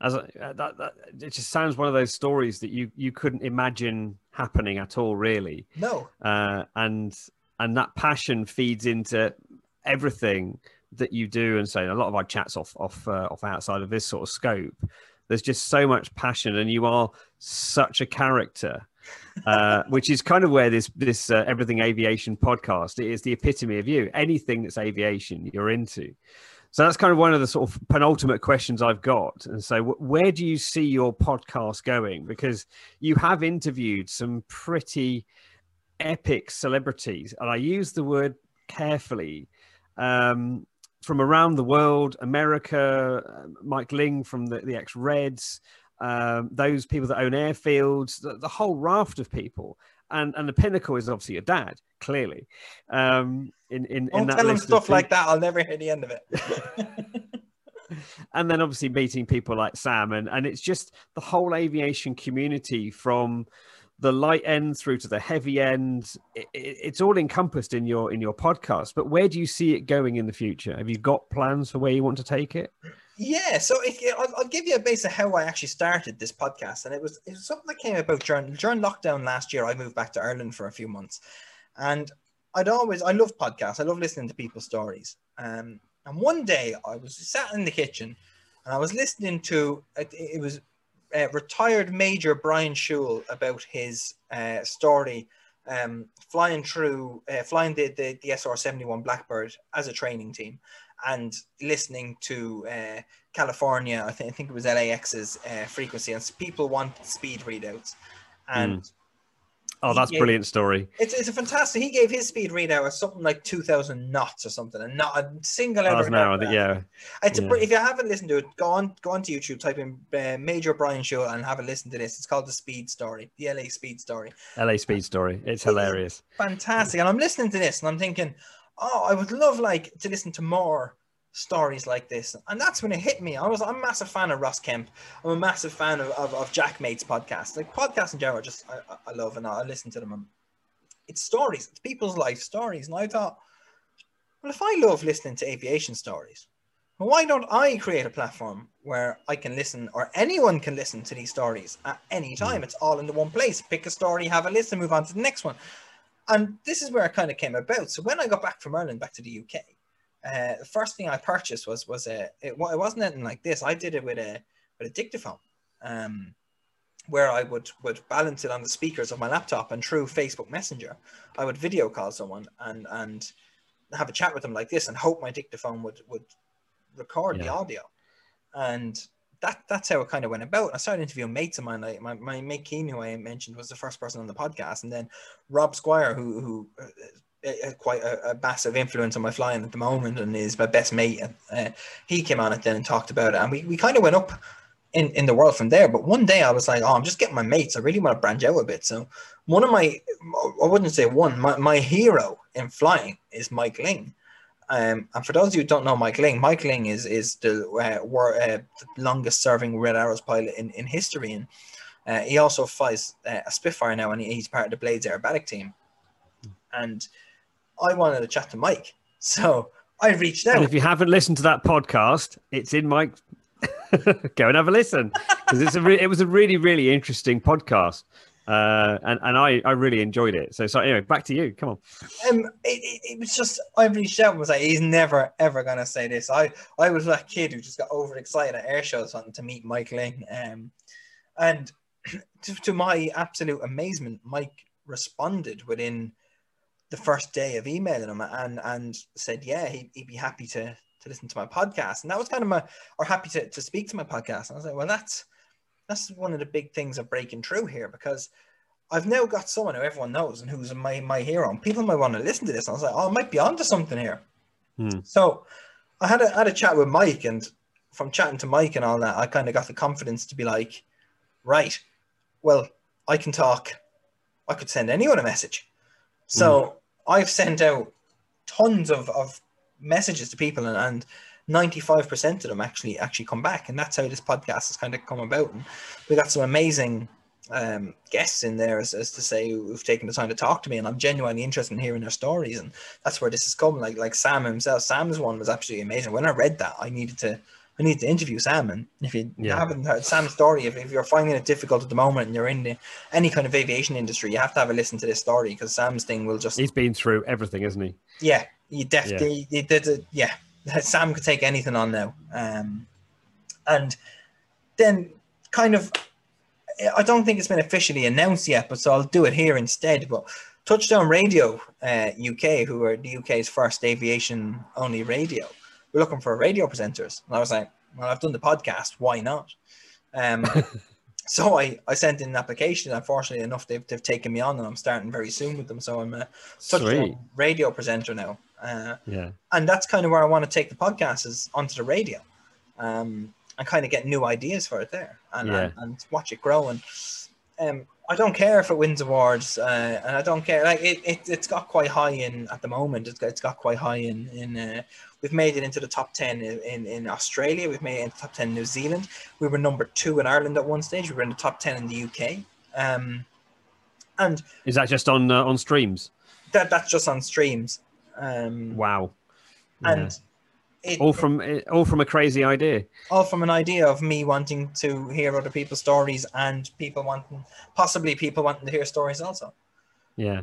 As a, uh, that, that, it just sounds one of those stories that you you couldn't imagine happening at all, really. No, uh, and and that passion feeds into everything that you do and say a lot of our chats off off uh, off outside of this sort of scope there's just so much passion and you are such a character uh, which is kind of where this this uh, everything aviation podcast is the epitome of you. Anything that's aviation, you're into. So that's kind of one of the sort of penultimate questions I've got. And so, where do you see your podcast going? Because you have interviewed some pretty epic celebrities, and I use the word carefully. Um, from around the world, America, uh, Mike Ling from the, the ex Reds, um, those people that own airfields, the, the, whole raft of people. And, and the pinnacle is obviously your dad, clearly. Um, in, in, Don't in that tell him stuff like that. I'll never hear the end of it. and then obviously meeting people like Sam, and, and it's just the whole aviation community from the light end through to the heavy end. It, it- it's all encompassed in your in your podcast. But where do you see it going in the future? Have you got plans for where you want to take it? Yeah, so I'll, I'll give you a base of how I actually started this podcast, and it was it was something that came about during during lockdown last year. I moved back to Ireland for a few months, and I'd always I love podcasts. I love listening to people's stories. Um, and one day I was sat in the kitchen, and I was listening to it, it was uh, retired Major Brian Shul about his uh, story. Um, flying through, uh, flying the, the, the SR 71 Blackbird as a training team and listening to uh, California, I think I think it was LAX's uh, frequency, and people want speed readouts, and Oh, that's Yeah. brilliant story. it's, it's a fantastic. He gave his speed readout as something like two thousand knots or something, and not a single ever. Miles an hour, I heard think, that. yeah. It's yeah. br- if you haven't listened to it, go on go on to YouTube, type in uh, Major Brian Shul, and have a listen to this. It's called the Speed Story, the LA Speed Story. LA Speed Story. It's hilarious. fantastic. And I'm listening to this and I'm thinking, oh, I would love like to listen to more stories like this. And that's when it hit me. I was I'm a massive fan of Ross Kemp. I'm a massive fan of, of, of Jack Mate's podcast. Like podcasts in general, just I, I- love and I listen to them. It's stories, it's people's life stories. And I thought, well, if I love listening to aviation stories, well, why don't I create a platform where I can listen or anyone can listen to these stories at any hmm. time? It's all in the one place. Pick a story, have a listen, move on to the next one. And this is where it kind of came about. So when I got back from Ireland, back to the UK, uh, the first thing I purchased was was a it, it wasn't anything like this. I did it with a with a dictaphone, um, where I would would balance it on the speakers of my laptop and through Facebook Messenger, I would video call someone and and have a chat with them like this and hope my dictaphone would would record the audio, and that that's how it kind of went about. I started interviewing mates of mine. Like my, my mate Keen, who I mentioned, was the first person on the podcast, and then Rob Squire, who who uh, uh, quite a, a massive influence on my flying at the moment, and is my best mate. Uh, he came on it then and talked about it, and we, we kind of went up in in the world from there. But one day I was like, oh, I'm just getting my mates. I really want to branch out a bit. So one of my, I wouldn't say one, my, my hero in flying is Mike Ling. Um, and for those of you who don't know Mike Ling, Mike Ling is is the uh, wor- uh, the longest serving Red Arrows pilot in, in history, and uh, he also flies uh, a Spitfire now, and he- he's part of the Blades aerobatic team. And I wanted to chat to Mike, so I reached And out. if you haven't listened to that podcast, it's in Mike. Go and have a listen because it's a re- it was a really really interesting podcast, uh, and and I I really enjoyed it. So so anyway, back to you. Come on. Um, it, it, was just I reached out was like, he's never ever gonna say this. I I was that kid who just got overexcited at air shows wanting to meet Mike Ling. Um, and to, to my absolute amazement, Mike responded within the first day of emailing him and and said, yeah, he'd, he'd be happy to to listen to my podcast. And that was kind of my or happy to, to speak to my podcast. And I was like, well, that's that's one of the big things of breaking through here because I've now got someone who everyone knows and who's my, my hero. And people might want to listen to this. I was like, oh, I might be onto something here. Hmm. So I had a, had a chat with Mike, and from chatting to Mike and all that, I kind of got the confidence to be like, right, well, I can talk. I could send anyone a message. So I've sent out tons of, of messages to people, and, and 95% of them actually actually come back. And that's how this podcast has kind of come about. And we got some amazing um, guests in there, as, as to say, who've taken the time to talk to me, and I'm genuinely interested in hearing their stories, and that's where this has come. Like like Sam himself, Sam's one was absolutely amazing. When I read that, I needed to I need to interview Sam, and if you Yeah. haven't heard Sam's story, if, if you're finding it difficult at the moment and you're in the, any kind of aviation industry, you have to have a listen to this story because Sam's thing will just He's been through everything, isn't he? yeah, you definitely you did it. Yeah, Sam could take anything on now. Um, and then kind of I don't think it's been officially announced yet, but so I'll do it here instead. But Touchdown Radio uh, UK, who are the UK's first aviation only radio, we're looking for radio presenters. And I was like, well, I've done the podcast, why not? Um, so I, I sent in an application. Unfortunately enough, they've, they've taken me on, and I'm starting very soon with them. So I'm a touchdown radio presenter now. Uh, yeah, and that's kind of where I want to take the podcast is onto the radio, um, and kind of get new ideas for it there, and, Yeah. and, and watch it grow. And um, I don't care if it wins awards, uh, and I don't care. Like it, it, it's got quite high in at the moment. It's got, it's got quite high in in. Uh, we've made it into the top ten in, in, in Australia. We've made it into top ten in New Zealand. We were number two in Ireland at one stage. We were in the top ten in the UK. Um, and is that just on uh, on streams? that that's just on streams. Um, Wow. Yeah. and it, all from all from a crazy idea. all from an idea of me wanting to hear other people's stories and people wanting possibly people wanting to hear stories also Yeah,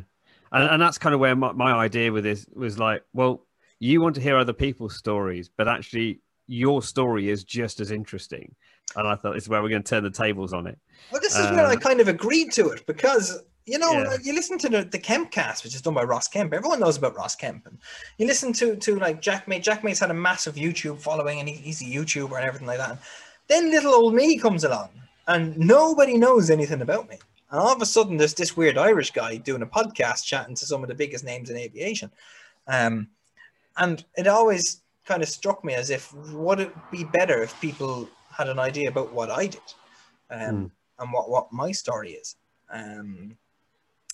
and, and that's kind of where my, my idea with this was like, well, you want to hear other people's stories, but actually your story is just as interesting. And I thought this is where we're going to turn the tables on it. well this is where i Uh, kind of agreed to it because you know Yeah. you listen to the, the kemp cast which is done by ross kemp. Everyone knows about ross kemp. And you listen to to like jack mate jack mate's had a massive youtube following and he, he's a youtuber and everything like that. And then little old me comes along and nobody knows anything about me. And all of a sudden there's this weird irish guy doing a podcast chatting to some of the biggest names in aviation. Um and it always kind of struck me as if would it be better if people had an idea about what I did um, and what, what my story is. Um,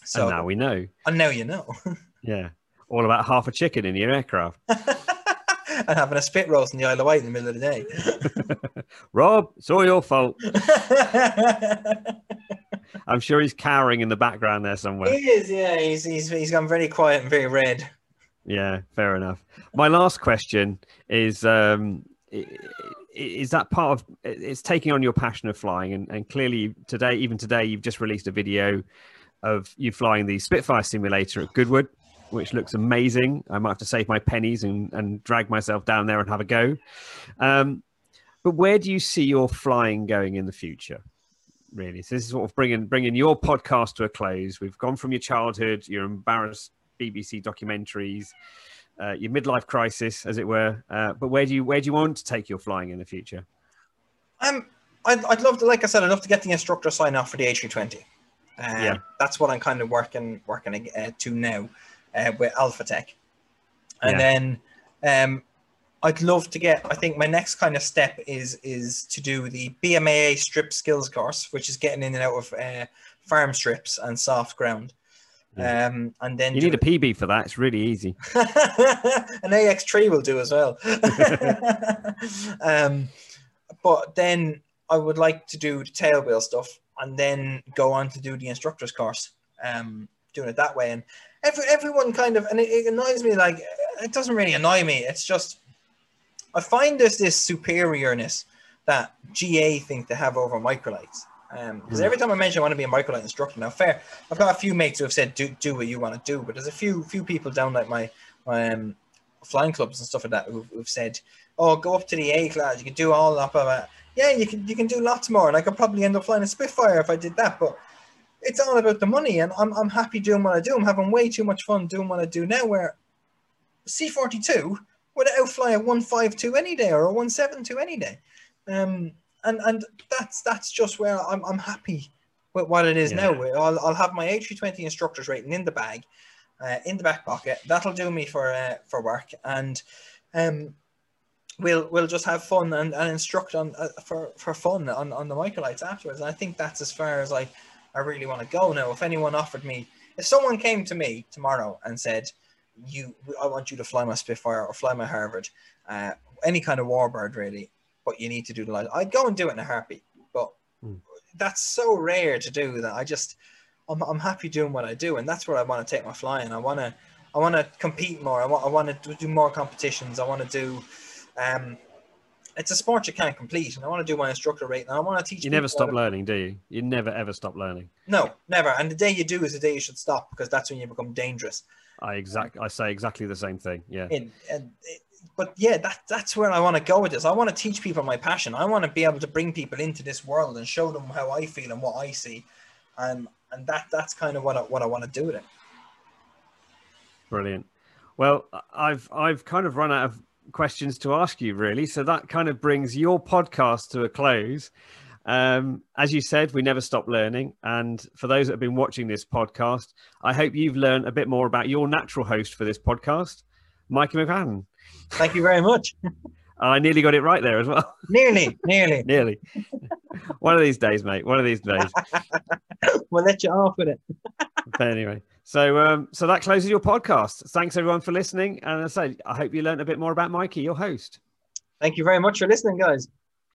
so and now we know. and now you know. Yeah, all about half a chicken in your aircraft. and having a spit roast in the Isle of Wight in the middle of the day. Rob, it's all your fault. I'm sure he's cowering in the background there somewhere. he is, yeah. He's, he's, he's gone very quiet and very red. Yeah, fair enough. My last question is um, is that part of it's taking on your passion of flying and, and clearly today even today you've just released a video of you flying the spitfire simulator at goodwood which looks amazing i might have to save my pennies and, and drag myself down there and have a go um, but where do you see your flying going in the future really so this is sort of bringing bringing your podcast to a close we've gone from your childhood your embarrassed bbc documentaries uh, your midlife crisis, as it were. Uh, but where do you where do you want to take your flying in the future? Um, I'd, I'd love to, like I said, I'd love to get the instructor sign off for the A320. Um, Yeah. That's what I'm kind of working working uh, to now uh, with Alpha Tech. And Yeah. then um, I'd love to get, I think my next kind of step is is to do the BMAA strip skills course, which is getting in and out of uh, farm strips and soft ground. Yeah. Um, and then You need a PB for that. It's really easy. an AX3 will do as well. um, but then I would like to do the tailwheel stuff and then go on to do the instructor's course, um, doing it that way. And every, everyone kind of, and it, it annoys me, like, it doesn't really annoy me. It's just, I find there's this superiorness that GA think they have over microlights. Because Hmm. every time I mention I want to be a microlight instructor, now fair, I've got a few mates who have said do do what you want to do, but there's a few few people down like my my um, flying clubs and stuff like that who've, who've said, "Oh, go up to the A class. You can do all that." Blah, blah. Yeah, you can you can do lots more, and I could probably end up flying a Spitfire if I did that. But it's all about the money, and I'm I'm happy doing what I do. I'm having way too much fun doing what I do now. Where C42 would outfly a 152 any day or a 172 any day. Um, and and that's that's just where I'm, I'm happy with what it is Yeah. now. I'll, I'll have my A320 instructor's rating in the bag, uh, in the back pocket. That'll do me for uh, for work, and um, we'll we'll just have fun and, and instruct on uh, for for fun on, on the microlights afterwards. And I think that's as far as I I really want to go now. If anyone offered me, if someone came to me tomorrow and said, "You, I want you to fly my Spitfire or fly my Harvard, uh, any kind of warbird really," but you need to do the light. I'd go and do it in a heartbeat. But Hmm. that's so rare to do that I just I'm, I'm happy doing what I do, and that's where I want to take my flying. I want to I want to compete more. I want I want to do more competitions. I want to do. Um, it's a sport you can't complete, and I want to do my instructor rate, and I want to teach. You never stop learning, do you? You never ever stop learning. No, never. And the day you do is the day you should stop because that's when you become dangerous. I exact I say exactly the same thing. Yeah. in and it, but yeah, that that's where I want to go with this. I want to teach people my passion. I want to be able to bring people into this world and show them how I feel and what I see, and and that that's kind of what I, what I want to do with it. Brilliant. Well, I've I've kind of run out of questions to ask you, really. So that kind of brings your podcast to a close. Um, as you said, we never stop learning. And for those that have been watching this podcast, I hope you've learned a bit more about your natural host for this podcast, Mikey McFadden. Thank you very much. I nearly got it right there as well. Nearly, nearly, nearly. One of these days, mate. One of these days. we'll let you off with it. but anyway, so um, so that closes your podcast. Thanks everyone for listening, and I say I hope you learned a bit more about Mikey, your host. Thank you very much for listening, guys.